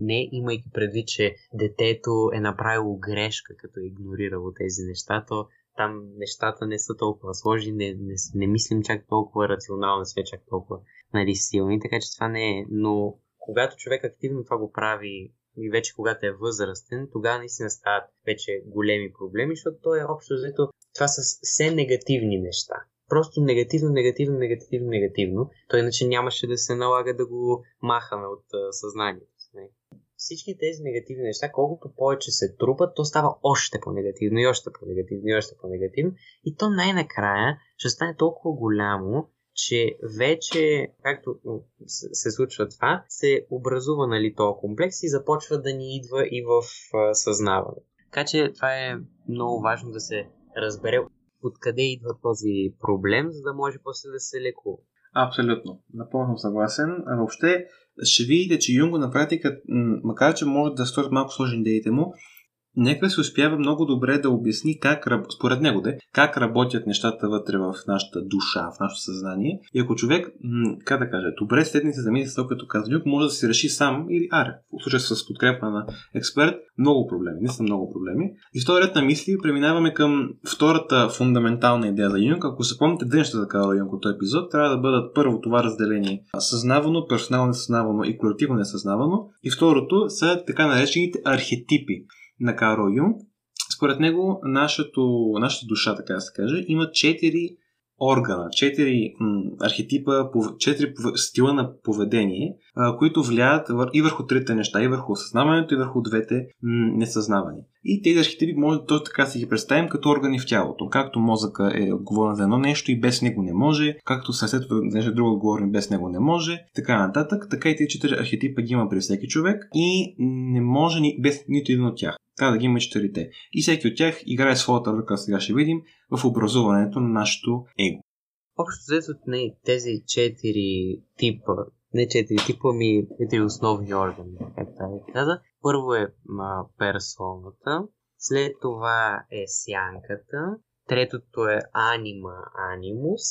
B: не имайки предвид, че детето е направило грешка, като е игнорирало тези неща, то там нещата не са толкова сложни, не, не, не мислим чак толкова рационално, не сме чак толкова нали, силни, така че това не е. Но когато човек активно това го прави и вече когато е възрастен, тогава наистина стават вече големи проблеми, защото той е общо взето, това са все негативни неща. Просто негативно, негативно, негативно, негативно. Той иначе нямаше да се налага да го махаме от съзнанието. Не. Всички тези негативни неща, колкото повече се трупат, то става още по-негативно и още по-негативно и още по-негативно. И то най-накрая ще стане толкова голямо, че вече, както се случва това, се образува нали, този комплекс и започва да ни идва и в съзнаване. Така че това е много важно да се разбере откъде идва този проблем, за да може после да се лекува.
A: Абсолютно. Напълно съгласен. Въобще ще видите, че Юнго на практика, макар че може да сторят малко сложни идеите му, Нека се успява много добре да обясни как, според него де, как работят нещата вътре в нашата душа, в нашето съзнание. И ако човек, как да кажа, добре седне се замисли с като казва Люк, може да се реши сам или аре, в случая с подкрепа на експерт, много проблеми, не са много проблеми. И в този ред на мисли преминаваме към втората фундаментална идея за Юнг. Ако се помните две неща за Карл Юнг от този епизод, трябва да бъдат първо това разделение съзнавано, персонално несъзнавано и колективно несъзнавано. И второто са така наречените архетипи на Карл Юнг. Според него, нашето, нашата душа, така да се каже, има четири органа, четири м- архетипа, четири стила на поведение, а, които влияят и върху трите неща, и върху осъзнаването, и върху двете м- несъзнавани. И тези архетипи може да така си ги представим като органи в тялото. Както мозъка е отговорен за едно нещо и без него не може, както сърцето нещо друго отговорен без него не може, така нататък, така и тези четири архетипа ги има при всеки човек и не може ни, без нито един от тях. Трябва да ги има четирите. И всеки от тях играе своята ръка, сега ще видим, в образуването на нашето его.
B: Общо взето тези четири типа не четири типа, ми четири основни органи, както да каза. Първо е ма, персоната, след това е сянката, третото е анима, анимус,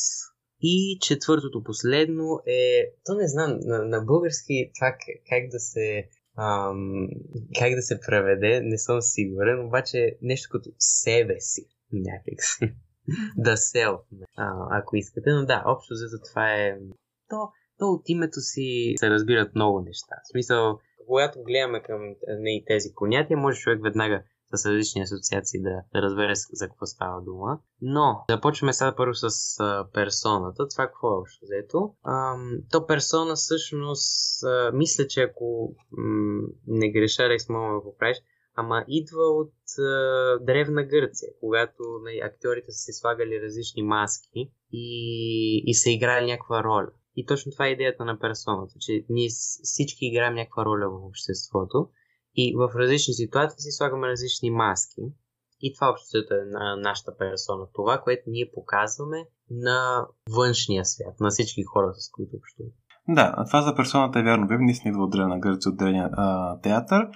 B: и четвъртото последно е, то не знам, на, на български това как да се ам, как да се преведе, не съм сигурен, обаче нещо като себе си някакси. да сел, ако искате, но да, общо за това е то, то от името си се разбират много неща. В смисъл, когато гледаме към не, тези понятия, може човек веднага с различни асоциации да, да разбере за какво става дума. Но започваме сега първо с а, персоната. Това какво е общо взето? То персона всъщност, а, мисля, че ако м- не греша, Рекс, мога да го правиш, ама идва от а, Древна Гърция, когато нали, актьорите са си слагали различни маски и, и са играли някаква роля. И точно това е идеята на персоната, че ние всички играем някаква роля в обществото и в различни ситуации си слагаме различни маски. И това обществото е на нашата персона. Това, което ние показваме на външния свят, на всички хора, с които общуваме.
A: Да, това за персоната е вярно. Вие наистина идва от Древна Гърция, от древния а, театър.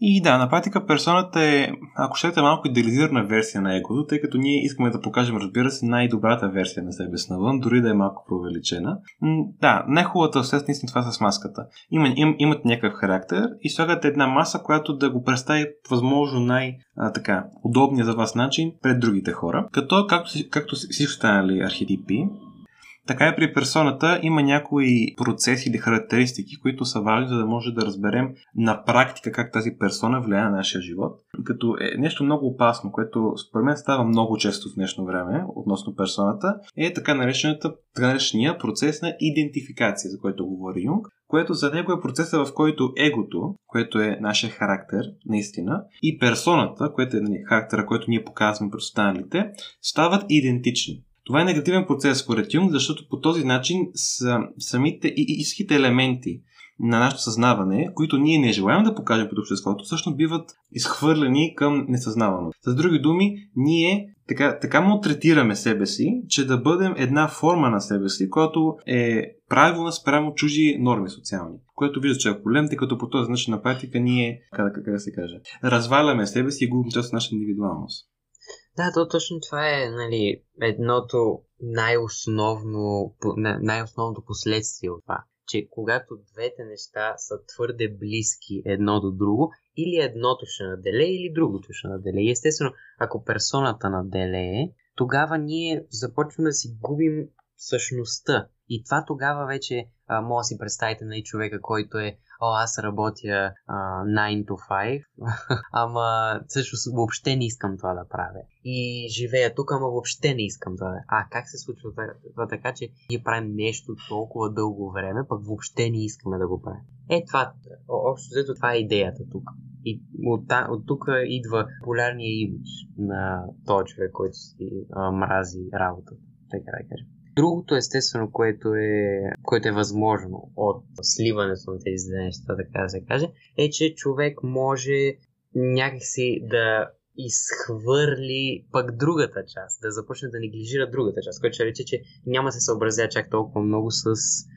A: И да, на практика персоната е, ако щете, малко идеализирана версия на егото, тъй като ние искаме да покажем, разбира се, най-добрата версия на себе си навън, дори да е малко провеличена. Да, най-хубавата усет наистина това с маската. Има, им, имат някакъв характер и слагате една маса, която да го представи възможно най- така, удобния за вас начин пред другите хора. Като, както, както всички останали архетипи, така и при персоната има някои процеси или характеристики, които са важни, за да може да разберем на практика как тази персона влияе на нашия живот. Като е нещо много опасно, което според мен става много често в днешно време относно персоната, е така, наречената, така наречения процес на идентификация, за който говори Юнг, което за него е процеса, в който егото, което е нашия характер, наистина, и персоната, което е нали, характера, който ние показваме пред останалите, стават идентични. Това е негативен процес според Юнг, защото по този начин са самите и иските елементи на нашето съзнаване, които ние не желаем да покажем пред обществото, всъщност биват изхвърлени към несъзнавано. С други думи, ние така, така му третираме себе си, че да бъдем една форма на себе си, която е правилна спрямо чужи норми социални. Което вижда, че е проблем, тъй като по този начин на практика ние, как, как да се каже, разваляме себе си и губим част от нашата индивидуалност.
B: Да, то точно това е нали, едното най-основно, най-основното последствие от това. Че когато двете неща са твърде близки едно до друго, или едното ще наделее, или другото ще наделее. Естествено, ако персоната наделее, тогава ние започваме да си губим същността. И това тогава вече а, може да си представите нали, човека, който е о, аз работя а, 9 to 5, ама също въобще не искам това да правя. И живея тук, ама въобще не искам това да А как се случва това така, че ние правим нещо толкова дълго време, пък въобще не искаме да го правим? Е, това, общо взето това е идеята тук. И от, от тук идва полярния имидж на този човек, който си а, мрази работата, така да кажем. Другото, естествено, което е, което е възможно от сливането на тези две неща, така да се каже, е, че човек може някакси да изхвърли пък другата част, да започне да неглижира другата част, което ще рече, че няма се съобразя чак толкова много с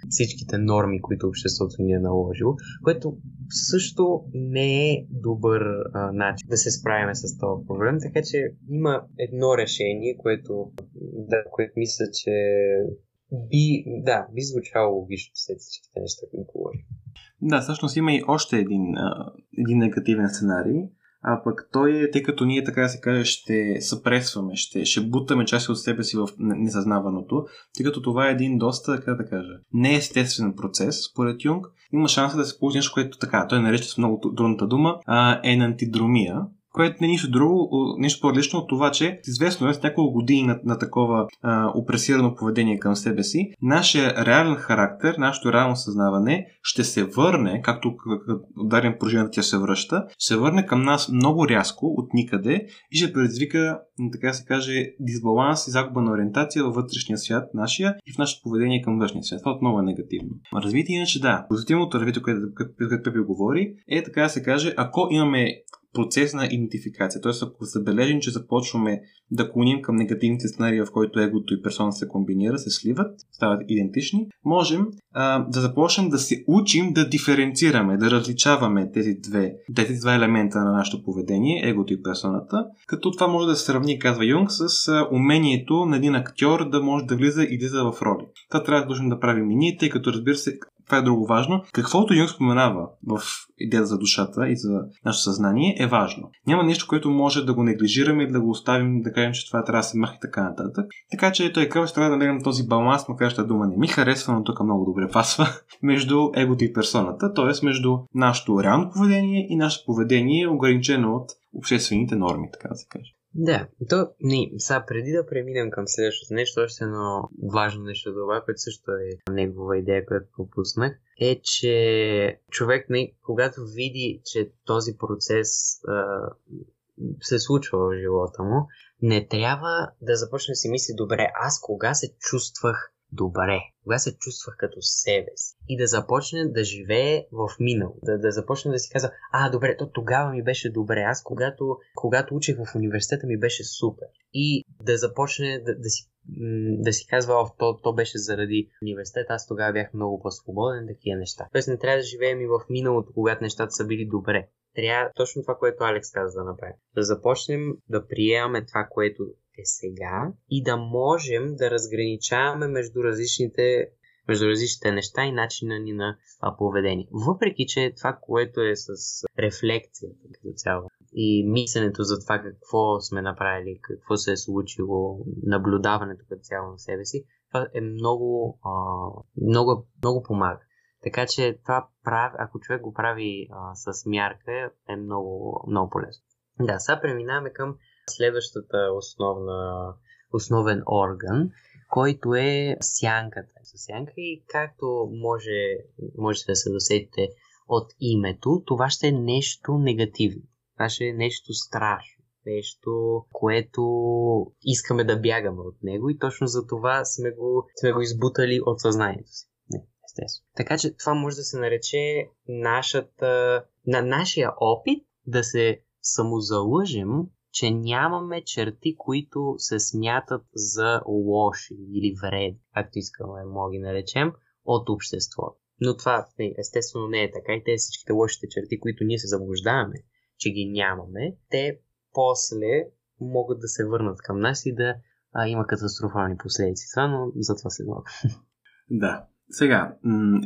B: всичките норми, които обществото ни е наложило, което също не е добър а, начин да се справяме с този проблем, така че има едно решение, което, да, което мисля, че би, да, би звучало логично след всичките неща, които говорим.
A: Да, всъщност има и още един, един негативен сценарий, а пък той е, тъй като ние така да се каже, ще съпресваме, ще, ще бутаме част от себе си в несъзнаваното, тъй като това е един доста, така да кажа, неестествен процес, според Юнг, има шанса да се получи нещо, което така, той нарече с много трудната дума, а, енантидромия, което не е нищо друго, нищо по-различно от това, че известно е с няколко години на, на такова а, опресирано поведение към себе си, нашия реален характер, нашето реално съзнаване ще се върне, както даден пружина тя се връща, се върне към нас много рязко от никъде и ще предизвика, така се каже, дисбаланс и загуба на ориентация във вътрешния свят, нашия и в нашето поведение към външния свят. Това отново е негативно. Развитие иначе да. Позитивното развитие, което, което Пепи говори, е така да се каже, ако имаме процес на идентификация. Т.е. ако забележим, че започваме да клоним към негативните сценарии, в който егото и персона се комбинира, се сливат, стават идентични, можем а, да започнем да се учим да диференцираме, да различаваме тези две, тези два елемента на нашето поведение, егото и персоната, като това може да се сравни, казва Юнг, с умението на един актьор да може да влиза и излиза в роли. Това трябва да да правим и ние, тъй като разбира се, това е друго важно. Каквото Юнг споменава в идеята за душата и за нашето съзнание е важно. Няма нещо, което може да го неглижираме и да го оставим, да кажем, че това трябва да се маха и така нататък. Така че той казва, че трябва да намерим този баланс, макар че дума не ми харесва, но тук много добре пасва, между егото и персоната, т.е. между нашето реално поведение и нашето поведение, ограничено от обществените норми, така да се каже.
B: Да, то, не, сега преди да преминем към следващото нещо, още едно важно нещо това, което също е негова идея, която пропуснах, е, че човек, не, когато види, че този процес а, се случва в живота му, не трябва да започне да си мисли, добре, аз кога се чувствах добре, кога се чувствах като себе си и да започне да живее в минало, да, да започне да си казва, а, добре, то тогава ми беше добре, аз когато, когато учих в университета ми беше супер и да започне да, да си да си казва, о, то, то беше заради университет, аз тогава бях много по-свободен, такива неща. Тоест не трябва да живеем и в миналото, когато нещата са били добре. Трябва точно това, което Алекс каза да направим. Да започнем да приемаме това, което е сега и да можем да разграничаваме между различните между различните неща и начина ни на поведение. Въпреки, че това, което е с рефлекцията като цяло и мисленето за това какво сме направили, какво се е случило, наблюдаването като цяло на себе си, това е много, много, много помага. Така че това прави, ако човек го прави а, с мярка, е много, много полезно. Да, сега преминаваме към следващата основна, основен орган, който е сянката. Сянка и както може, може да се досетите от името, това ще е нещо негативно. Това ще е нещо страшно. Нещо, което искаме да бягаме от него и точно за това сме го, сме го избутали от съзнанието си. Не, естествено. Така че това може да се нарече нашата, на нашия опит да се самозалъжем че нямаме черти, които се смятат за лоши или вредни, както искаме да ги наречем, от обществото. Но това естествено не е така и те всичките лошите черти, които ние се заблуждаваме, че ги нямаме, те после могат да се върнат към нас и да а, има катастрофални последици. Това, но за това малко.
A: Да. Сега,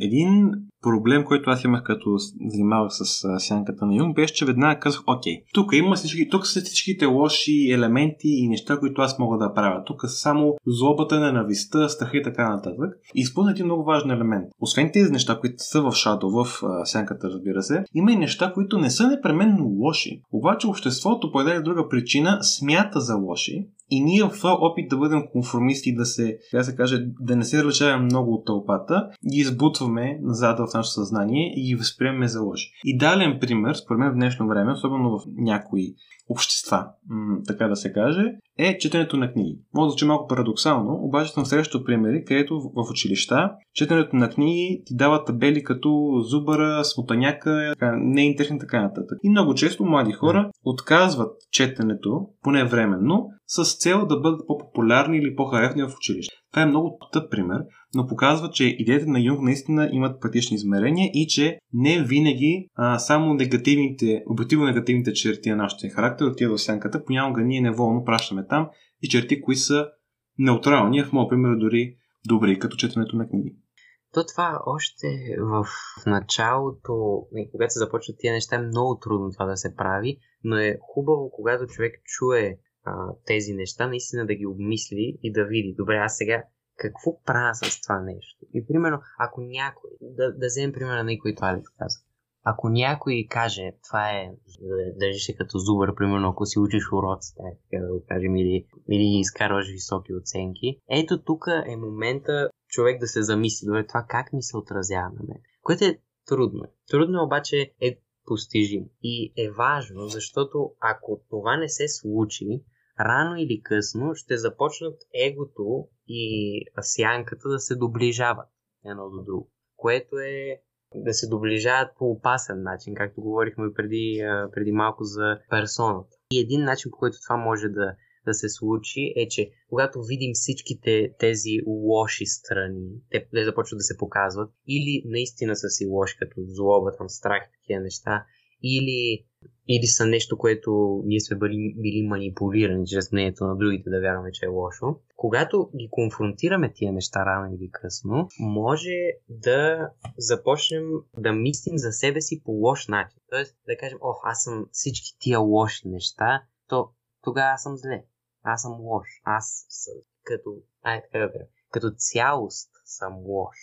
A: един проблем, който аз имах като занимавах с сянката на Юнг, беше, че веднага казах, окей, тук има всички, тук са всичките лоши елементи и неща, които аз мога да правя. Тук са само злобата, ненавистта, страха и така нататък. И изпълнят един много важен елемент. Освен тези неща, които са в шадо, в сянката, разбира се, има и неща, които не са непременно лоши. Обаче обществото по една друга причина смята за лоши и ние в това опит да бъдем конформисти, да се, да се каже, да не се различаваме много от тълпата, ги избутваме назад в нашето съзнание и ги възприемаме за лъжи. Идеален пример, според мен в днешно време, особено в някои общества, м- така да се каже, е четенето на книги. Може да звучи малко парадоксално, обаче съм срещал примери, където в училища четенето на книги ти дава табели като зубара, смутаняка, неинтересни така нататък. И много често млади хора отказват четенето, поне временно, с цел да бъдат по-популярни или по-харесни в училище. Това е много тъп пример, но показва, че идеите на Юнг наистина имат практични измерения и че не винаги а, само негативните, обективно негативните черти на нашия характер отиват в сянката, понякога ние неволно пращаме там и черти, които са неутрални, в моят пример дори добри, като четенето на книги.
B: То това още в началото, когато се започват тия неща, е много трудно това да се прави, но е хубаво, когато човек чуе а, тези неща, наистина да ги обмисли и да види, добре, аз сега какво правя с това нещо? И примерно, ако някой, да, да вземем примера на който Алекс каза, ако някой каже, това е, държиш се като зубър, примерно, ако си учиш уроците, така да го кажем, или, или изкарваш високи оценки, ето тук е момента човек да се замисли, добре, това как ми се отразява на мен. Което е Трудно е. Трудно е, обаче е постижим. И е важно, защото ако това не се случи, рано или късно ще започнат егото и сянката да се доближават едно до друго. Което е да се доближават по опасен начин, както говорихме преди, преди малко за персоната. И един начин, по който това може да, да се случи, е, че когато видим всичките тези лоши страни, те, те започват да се показват, или наистина са си лоши, като злоба, там, страх, такива неща, или, или са нещо, което ние сме били, били манипулирани чрез мнението на другите да вярваме, че е лошо. Когато ги конфронтираме тия неща рано или късно, може да започнем да мислим за себе си по лош начин. Тоест да кажем, ох, аз съм всички тия лоши неща, то тогава аз съм зле. Аз съм лош. Аз съм като, ай, така като цялост съм лош.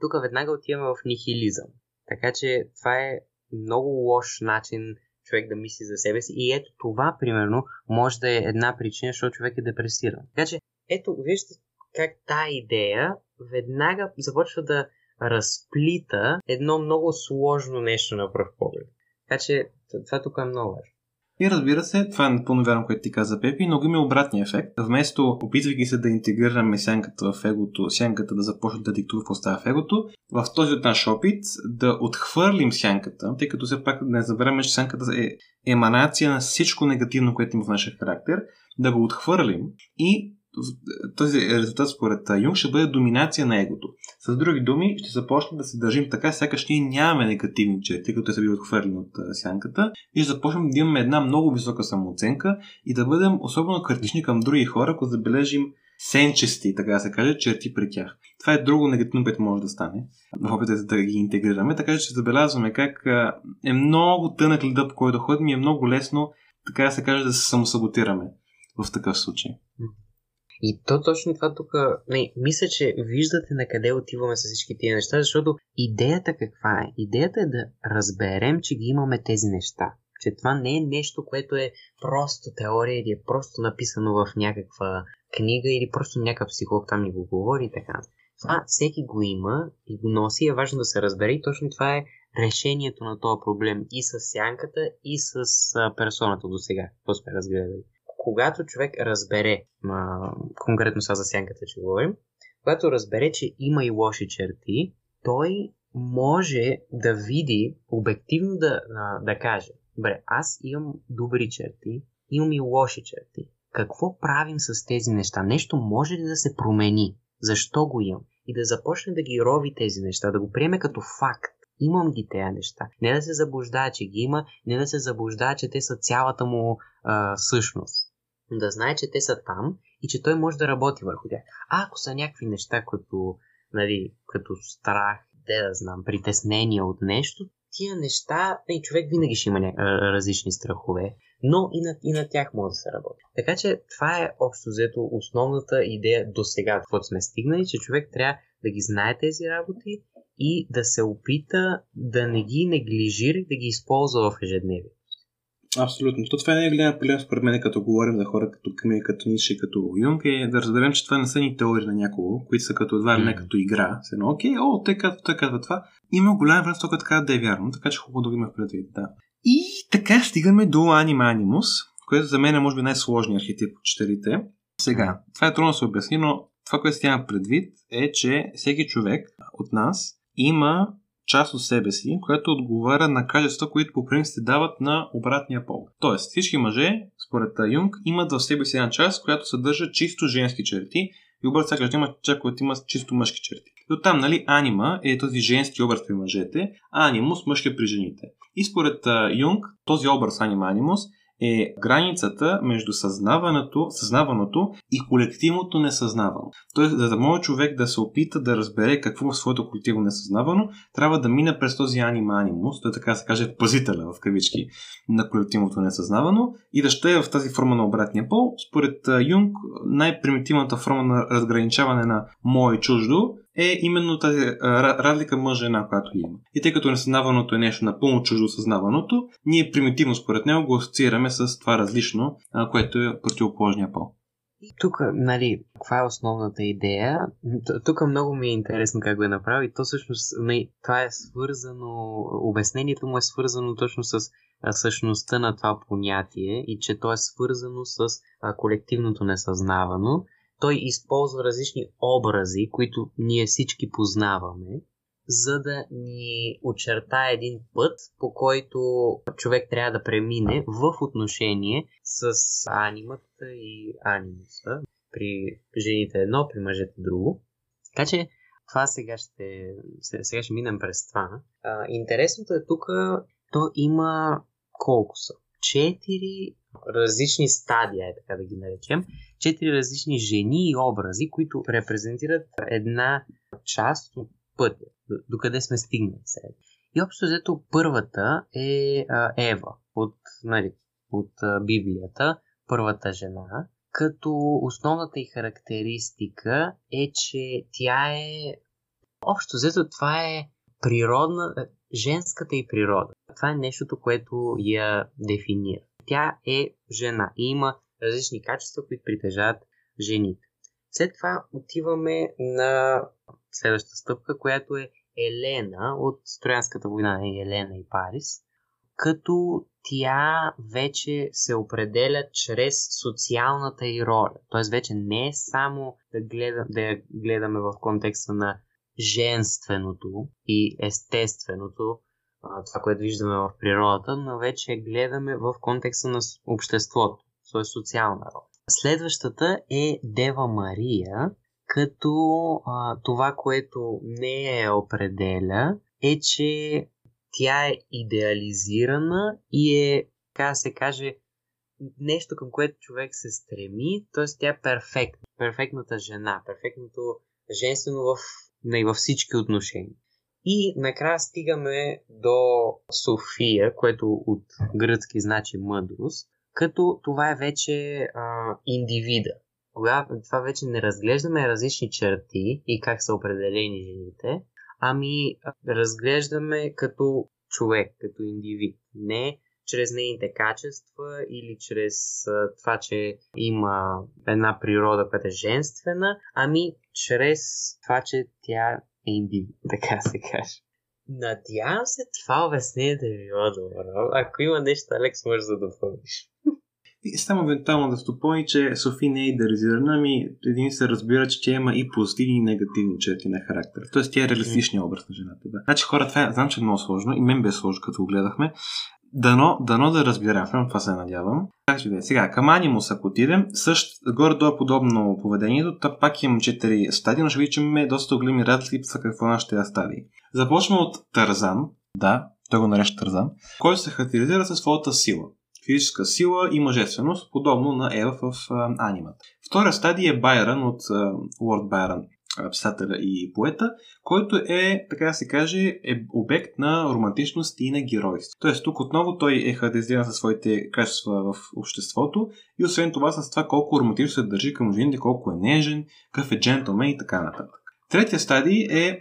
B: Тук веднага отиваме в нихилизъм. Така че това е много лош начин човек да мисли за себе си. И ето това, примерно, може да е една причина, защото човек е депресиран. Така че, ето, вижте как тази идея веднага започва да разплита едно много сложно нещо на пръв поглед. Така че, това тук е много важно.
A: И разбира се, това е напълно вярно, което ти каза Пепи, но има обратния ефект. Вместо, опитвайки се да интегрираме сянката в егото, сянката да започне да диктува какво става в егото, в този от наш опит да отхвърлим сянката, тъй като все пак не забравяме, че сянката е еманация на всичко негативно, което има в нашия характер, да го отхвърлим и този резултат според Юнг ще бъде доминация на егото. С други думи, ще започнем да се държим така, сякаш ние нямаме негативни черти, които са били отхвърлени от сянката и ще започнем да имаме една много висока самооценка и да бъдем особено критични към други хора, ако забележим сенчести, така да се каже, черти при тях. Това е друго негативно, което може да стане в опита да ги интегрираме, така че забелязваме как е много тънък ледъп, който ходим и е много лесно, така да се каже, да се самосаботираме в такъв случай.
B: И то точно това тук, не, мисля, че виждате на къде отиваме с всички тия неща, защото идеята каква е? Идеята е да разберем, че ги имаме тези неща. Че това не е нещо, което е просто теория или е просто написано в някаква книга или просто някакъв психолог там ни го говори и така. Това всеки го има и го носи, е важно да се разбере и точно това е решението на този проблем и с сянката, и с персоната до сега, какво сме разгледали когато човек разбере, а, конкретно са за сянката, че говорим, когато разбере, че има и лоши черти, той може да види, обективно да, да каже, добре, аз имам добри черти, имам и лоши черти. Какво правим с тези неща? Нещо може ли да се промени? Защо го имам? И да започне да ги рови тези неща, да го приеме като факт. Имам ги тези неща. Не да се заблуждава, че ги има, не да се заблуждава, че те са цялата му а, същност да знае, че те са там и че той може да работи върху тях. А ако са някакви неща, като, нали, като страх, де да знам, притеснения от нещо, тия неща, и човек винаги ще има ня... различни страхове, но и на, и на тях може да се работи. Така че това е общо взето основната идея до сега, каквото сме стигнали, че човек трябва да ги знае тези работи и да се опита да не ги неглижира и да ги използва в ежедневието.
A: Абсолютно. То това не е голям проблем според мен, като говорим за хора като Къми, като Ницше и като Юнг, е да разберем, че това не са ни теории на някого, които са като едва ли не като игра. Се едно, окей, о, те казват, той казва това. Има голям време, тук така да е вярно, така че хубаво да го има предвид. Да. И така стигаме до Anima Animus, което за мен е може би най-сложният архетип от четирите. Сега, това е трудно да се обясни, но това, което си има предвид е, че всеки човек от нас има част от себе си, която отговаря на качества, които по принцип се дават на обратния пол. Тоест, всички мъже, според Юнг, имат в себе си една част, която съдържа чисто женски черти и обрат всяка жена има част, която има чисто мъжки черти. И оттам, нали, анима е този женски образ при мъжете, а анимус мъжки при жените. И според Юнг, този образ анима анимус е границата между съзнаването, съзнаваното и колективното несъзнавано. Тоест, за да може човек да се опита да разбере какво е своето колективно несъзнавано, трябва да мине през този анима анимус, той така се каже пазителя в кавички на колективното несъзнавано и да ще е в тази форма на обратния пол. Според Юнг, най-примитивната форма на разграничаване на мое и чуждо е именно тази разлика мъж-жена, която има. И тъй като несъзнаваното е нещо напълно чуждо съзнаваното, ние примитивно според него го асоциираме с това различно, което е противоположния пол.
B: Тук, нали, каква е основната идея? Тук много ми е интересно как го е направил и то всъщност, нали, това е свързано, обяснението му е свързано точно с същността на това понятие и че то е свързано с колективното несъзнавано. Той използва различни образи, които ние всички познаваме, за да ни очертае един път, по който човек трябва да премине в отношение с анимата и анимуса. При жените едно, при мъжете друго. Така че това сега ще, сега ще минем през това. А, интересното е тук, то има колко са? Четири различни стадия, така да ги наречем. Четири различни жени и образи, които репрезентират една част от пътя, докъде сме стигнали сега. И общо взето първата е а, Ева от, нали, от а, Библията, първата жена, като основната й характеристика е, че тя е общо взето това е природна, женската и природа. Това е нещото, което я дефинира. Тя е жена и има различни качества, които притежават жените. След това отиваме на следващата стъпка, която е Елена от Троянската война на Елена и Парис, като тя вече се определя чрез социалната й роля. Тоест вече не е само да, гледа, да я гледаме в контекста на женственото и естественото, това, което виждаме в природата, но вече гледаме в контекста на обществото, т.е. социална роля. Следващата е Дева Мария, като а, това, което не е определя, е, че тя е идеализирана и е, така се каже, нещо към което човек се стреми, т.е. тя е перфектна, перфектната жена, перфектното женствено в, не, във всички отношения. И накрая стигаме до София, което от гръцки значи мъдрост, като това е вече а, индивида. Тогава това вече не разглеждаме различни черти и как са определени жените, ами разглеждаме като човек, като индивид. Не чрез нейните качества или чрез а, това, че има една природа, която е женствена, ами чрез това, че тя е индивид, така се каже. Надявам се това обяснение да ви било добро. Ако има нещо, Алекс, може да допълниш.
A: И само евентуално да стопони, че Софи не е идеализирана, ами един се разбира, че тя има и позитивни и негативни черти на характер. Тоест тя е реалистичният образ на жената. Да. Значи хора, това е, знам, че е много сложно и мен бе сложно, като го гледахме. Дано, дано да разберем, това се надявам. Как ще? Сега, към Анимус, ако отидем, също горе-долу е подобно поведението, та пак имам 4 стадии, но ще видим, че имаме доста големи разлики в какво нашите стадии. Започваме от Тързан, да, той го нарече Тързан, който се характеризира със своята сила физическа сила и мъжественост, подобно на Ева в анимата. Втория стадий е Байрон от Лорд Байрон, писателя и поета, който е, така да се каже, е обект на романтичност и на геройство. Тоест тук отново той е характеризиран със своите качества в обществото и освен това с това колко романтично се държи към жените, колко е нежен, какъв е джентлмен и така нататък. Третия стадий е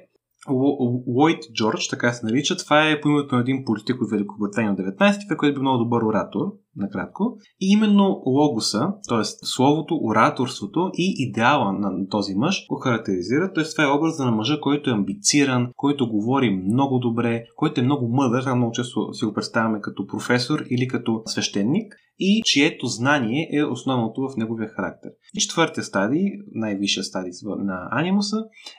A: Лойд Джордж, така се нарича. Това е по името на един политик от Великобритания от 19 век, който е бил много добър оратор, накратко. И именно логоса, т.е. словото, ораторството и идеала на този мъж го характеризира. Т.е. това е образа на мъжа, който е амбициран, който говори много добре, който е много мъдър, много често си го представяме като професор или като свещеник и чието знание е основното в неговия характер. И четвъртия стадий, най-висшия стадий на анимуса,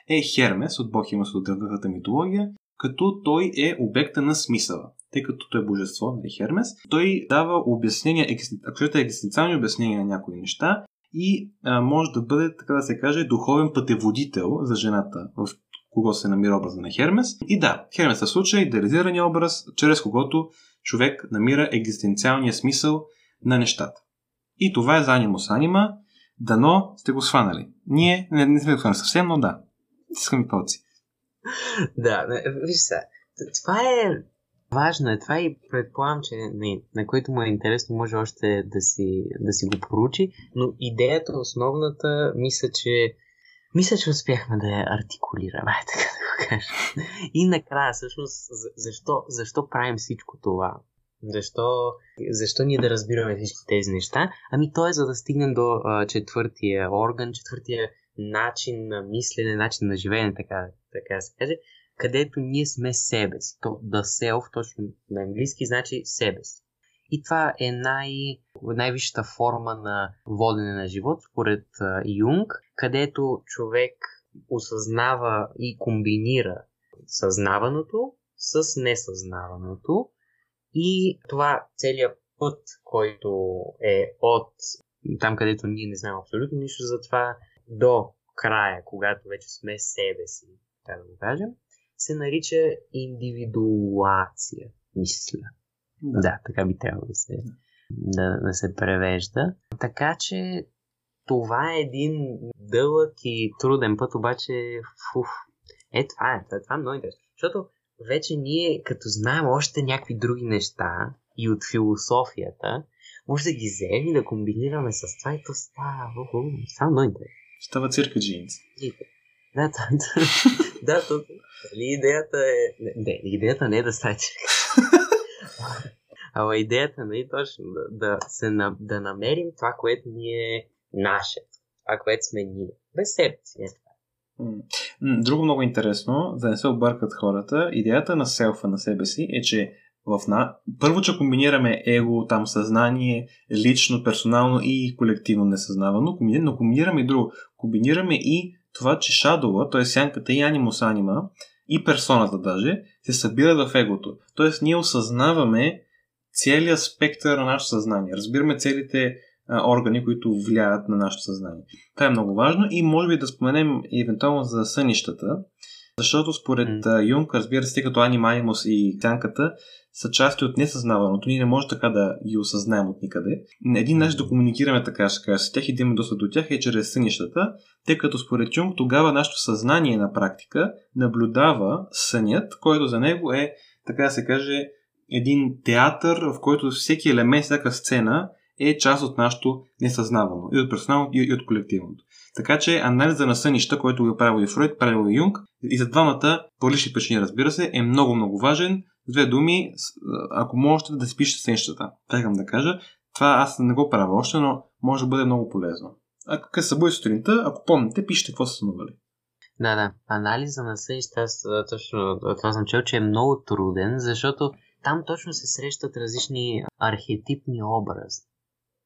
A: е Хермес от Бог от древната митология, като той е обекта на смисъла. Тъй като той е божество, нали Хермес, той дава обяснения, ако е екзистенциални обяснения на някои неща и а, може да бъде, така да се каже, духовен пътеводител за жената, в кого се намира образа на Хермес. И да, Хермес е случай идеализирания образ, чрез когото човек намира екзистенциалния смисъл на нещата. И това е за анимус анима. Дано сте го сванали. Ние не, не сме го сванали съвсем, но да. Искам палци.
B: Да, виж сега. Това е важно. Е. Това и предполагам, че не, на който му е интересно, може още да си, да си го поручи, но идеята, основната, мисля, че мисля, че успяхме да я артикулираме, така да го кажа. И накрая, всъщност, защо, защо правим всичко това? Защо, защо ние да разбираме всички тези неща? Ами то е за да стигнем до а, четвъртия орган, четвъртия начин на мислене, начин на живеене, така, така се каже, където ние сме себе си. То the self, точно на английски, значи себе си. И това е най- най-висшата форма на водене на живот, според Юнг, където човек осъзнава и комбинира съзнаваното с несъзнаваното. И това целият път, който е от там, където ние не знаем абсолютно нищо за това, до края, когато вече сме себе си, така да го кажем, се нарича индивидуация, мисля. Да, да така би трябвало да се, да, да се превежда. Така че това е един дълъг и труден път, обаче фуф, е това е, това, това е много интересно. Защото вече ние, като знаем още някакви други неща и от философията, може да ги вземем и да комбинираме с това и то става, става много интересно.
A: Става цирка джинс.
B: Да, да, да, да, нали, идеята е... Не, не, идеята не е да стане. Ама идеята нали, точно да, да, се, да намерим това, което ни е наше. Това, което сме ние. Без си. Не
A: Друго много интересно, да не се объркат хората, идеята на селфа на себе си е, че в на... първо, че комбинираме его, там съзнание, лично, персонално и колективно несъзнавано, но комбинираме и друго. Комбинираме и това, че шадова, т.е. сянката и анимус анима, и персоната даже, се събират в егото. Тоест ние осъзнаваме целият спектър на нашето съзнание. Разбираме целите а, органи, които влияят на нашето съзнание. Това е много важно и може би да споменем евентуално за сънищата, защото според mm. Юнг, разбира се, като аниманимус и сянката са части от несъзнаваното. Ние не може така да ги осъзнаем от никъде. Един начин да комуникираме така, ще кажа, с тях и да имаме достъп до тях е чрез сънищата, тъй като според Юнг тогава нашето съзнание на практика наблюдава сънят, който за него е, така да се каже, един театър, в който всеки елемент, всяка сцена е част от нашето несъзнавано. И от персоналното, и от колективното. Така че анализа на сънища, който го е правил и Фройд, правил и Юнг, и за двамата, по лични причини, разбира се, е много, много важен. С две думи, ако можете да си пишете сънищата, така да кажа, това аз не го правя още, но може да бъде много полезно. Ако се събуди сутринта, ако помните, пишете какво са сънували.
B: Да, да. Анализа на сънища, аз точно това съм чел, че е много труден, защото там точно се срещат различни архетипни образи.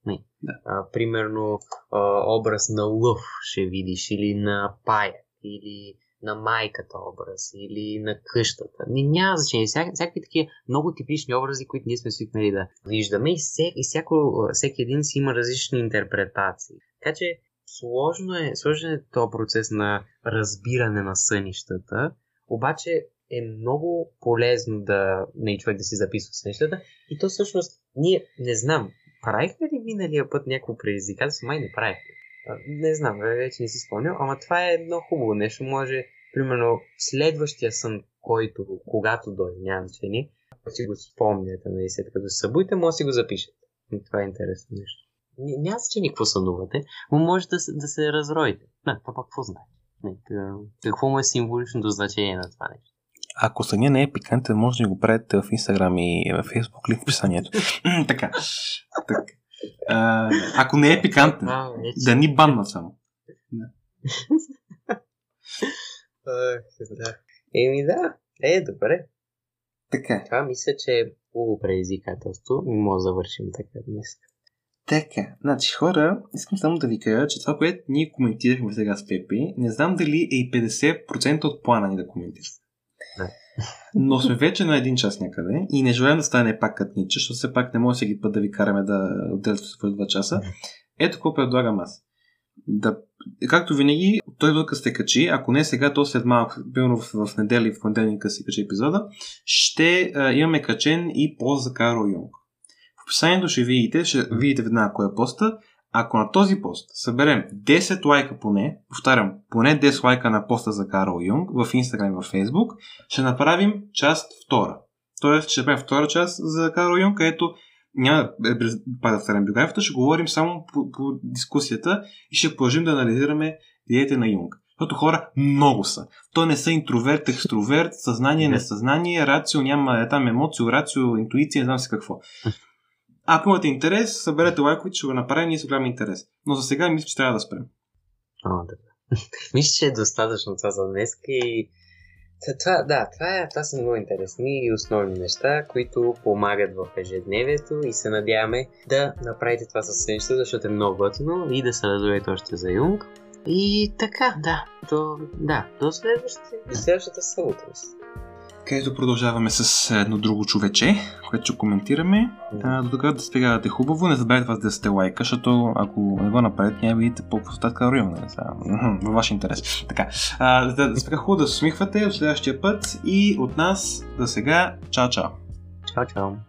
B: Не. Да. А, примерно а, образ на лъв ще видиш, или на пая, или на майката образ, или на къщата. Не, няма значение. Всяк, всякакви такива много типични образи, които ние сме свикнали да виждаме и, всек, и всяко, всеки един си има различни интерпретации. Така че сложно е, сложен е този процес на разбиране на сънищата, обаче е много полезно да не човек да си записва сънищата и то всъщност ние не знам, правихме ли миналия път някакво предизвикателство? Май не правихме. Не знам, вече не си спомням, ама това е едно хубаво нещо. Може, примерно, следващия сън, който, когато дойде, няма значение, ако си го спомняте, нали, след като се събудите, може да си го запишете. Това е интересно нещо. Няма значение какво сънувате, но може да, да се разроите. Не, това пак какво знае? Какво му е символичното значение на това нещо?
A: Ако съня не е пикантен, може да го правите в Instagram и в Facebook или в описанието. така. така. А, ако не е пикантен, да ни баннат само.
B: Еми да, е, добре.
A: Така.
B: Това мисля, че е хубаво предизвикателство и може да завършим така днес.
A: Така, значи хора, искам само да ви кажа, че това, което ние коментирахме сега с Пепи, не знам дали е и 50% от плана ни да коментираме. Но сме вече на един час някъде и не желаем да стане пак като Ниче, защото все пак не може всеки път да ви караме да отделяте в два часа. Ето какво предлагам аз. Да, както винаги, той докато сте качи, ако не сега, то след малко, примерно в, в неделя и в понеделника си качи епизода, ще а, имаме качен и пост за Карл Юнг. В описанието ще видите, ще видите веднага кой е поста ако на този пост съберем 10 лайка поне, повтарям, поне 10 лайка на поста за Карл Юнг в Instagram и в Facebook, ще направим част втора. Тоест, ще направим втора част за Карл Юнг, където няма да да втарям биографията, ще говорим само по, по дискусията и ще продължим да анализираме идеите на Юнг. Защото хора много са. То не са интроверт, екстроверт, съзнание, несъзнание, рацио, няма е, там емоцио, рацио, интуиция, не знам си какво. Ако имате интерес, съберете лайковете, ще го направим и с голям интерес. Но за сега мисля, че трябва да спрем.
B: О, да. мисля, че е достатъчно това за днес и това, да, това, е, това са много интересни и основни неща, които помагат в ежедневието и се надяваме да направите това със седмичето, защото е много готино и да се радуете още за Юнг. И така, да, до, да, до следващата събота
A: където продължаваме с едно друго човече, което ще коментираме. А, до тогава да спегавате хубаво, не забравяйте вас да сте лайка, защото ако не го направите, няма видите по статка район, нали? Във ваш интерес. Така, а, да, да хубаво да се усмихвате от следващия път и от нас за сега, чао-чао.
B: Чао-чао.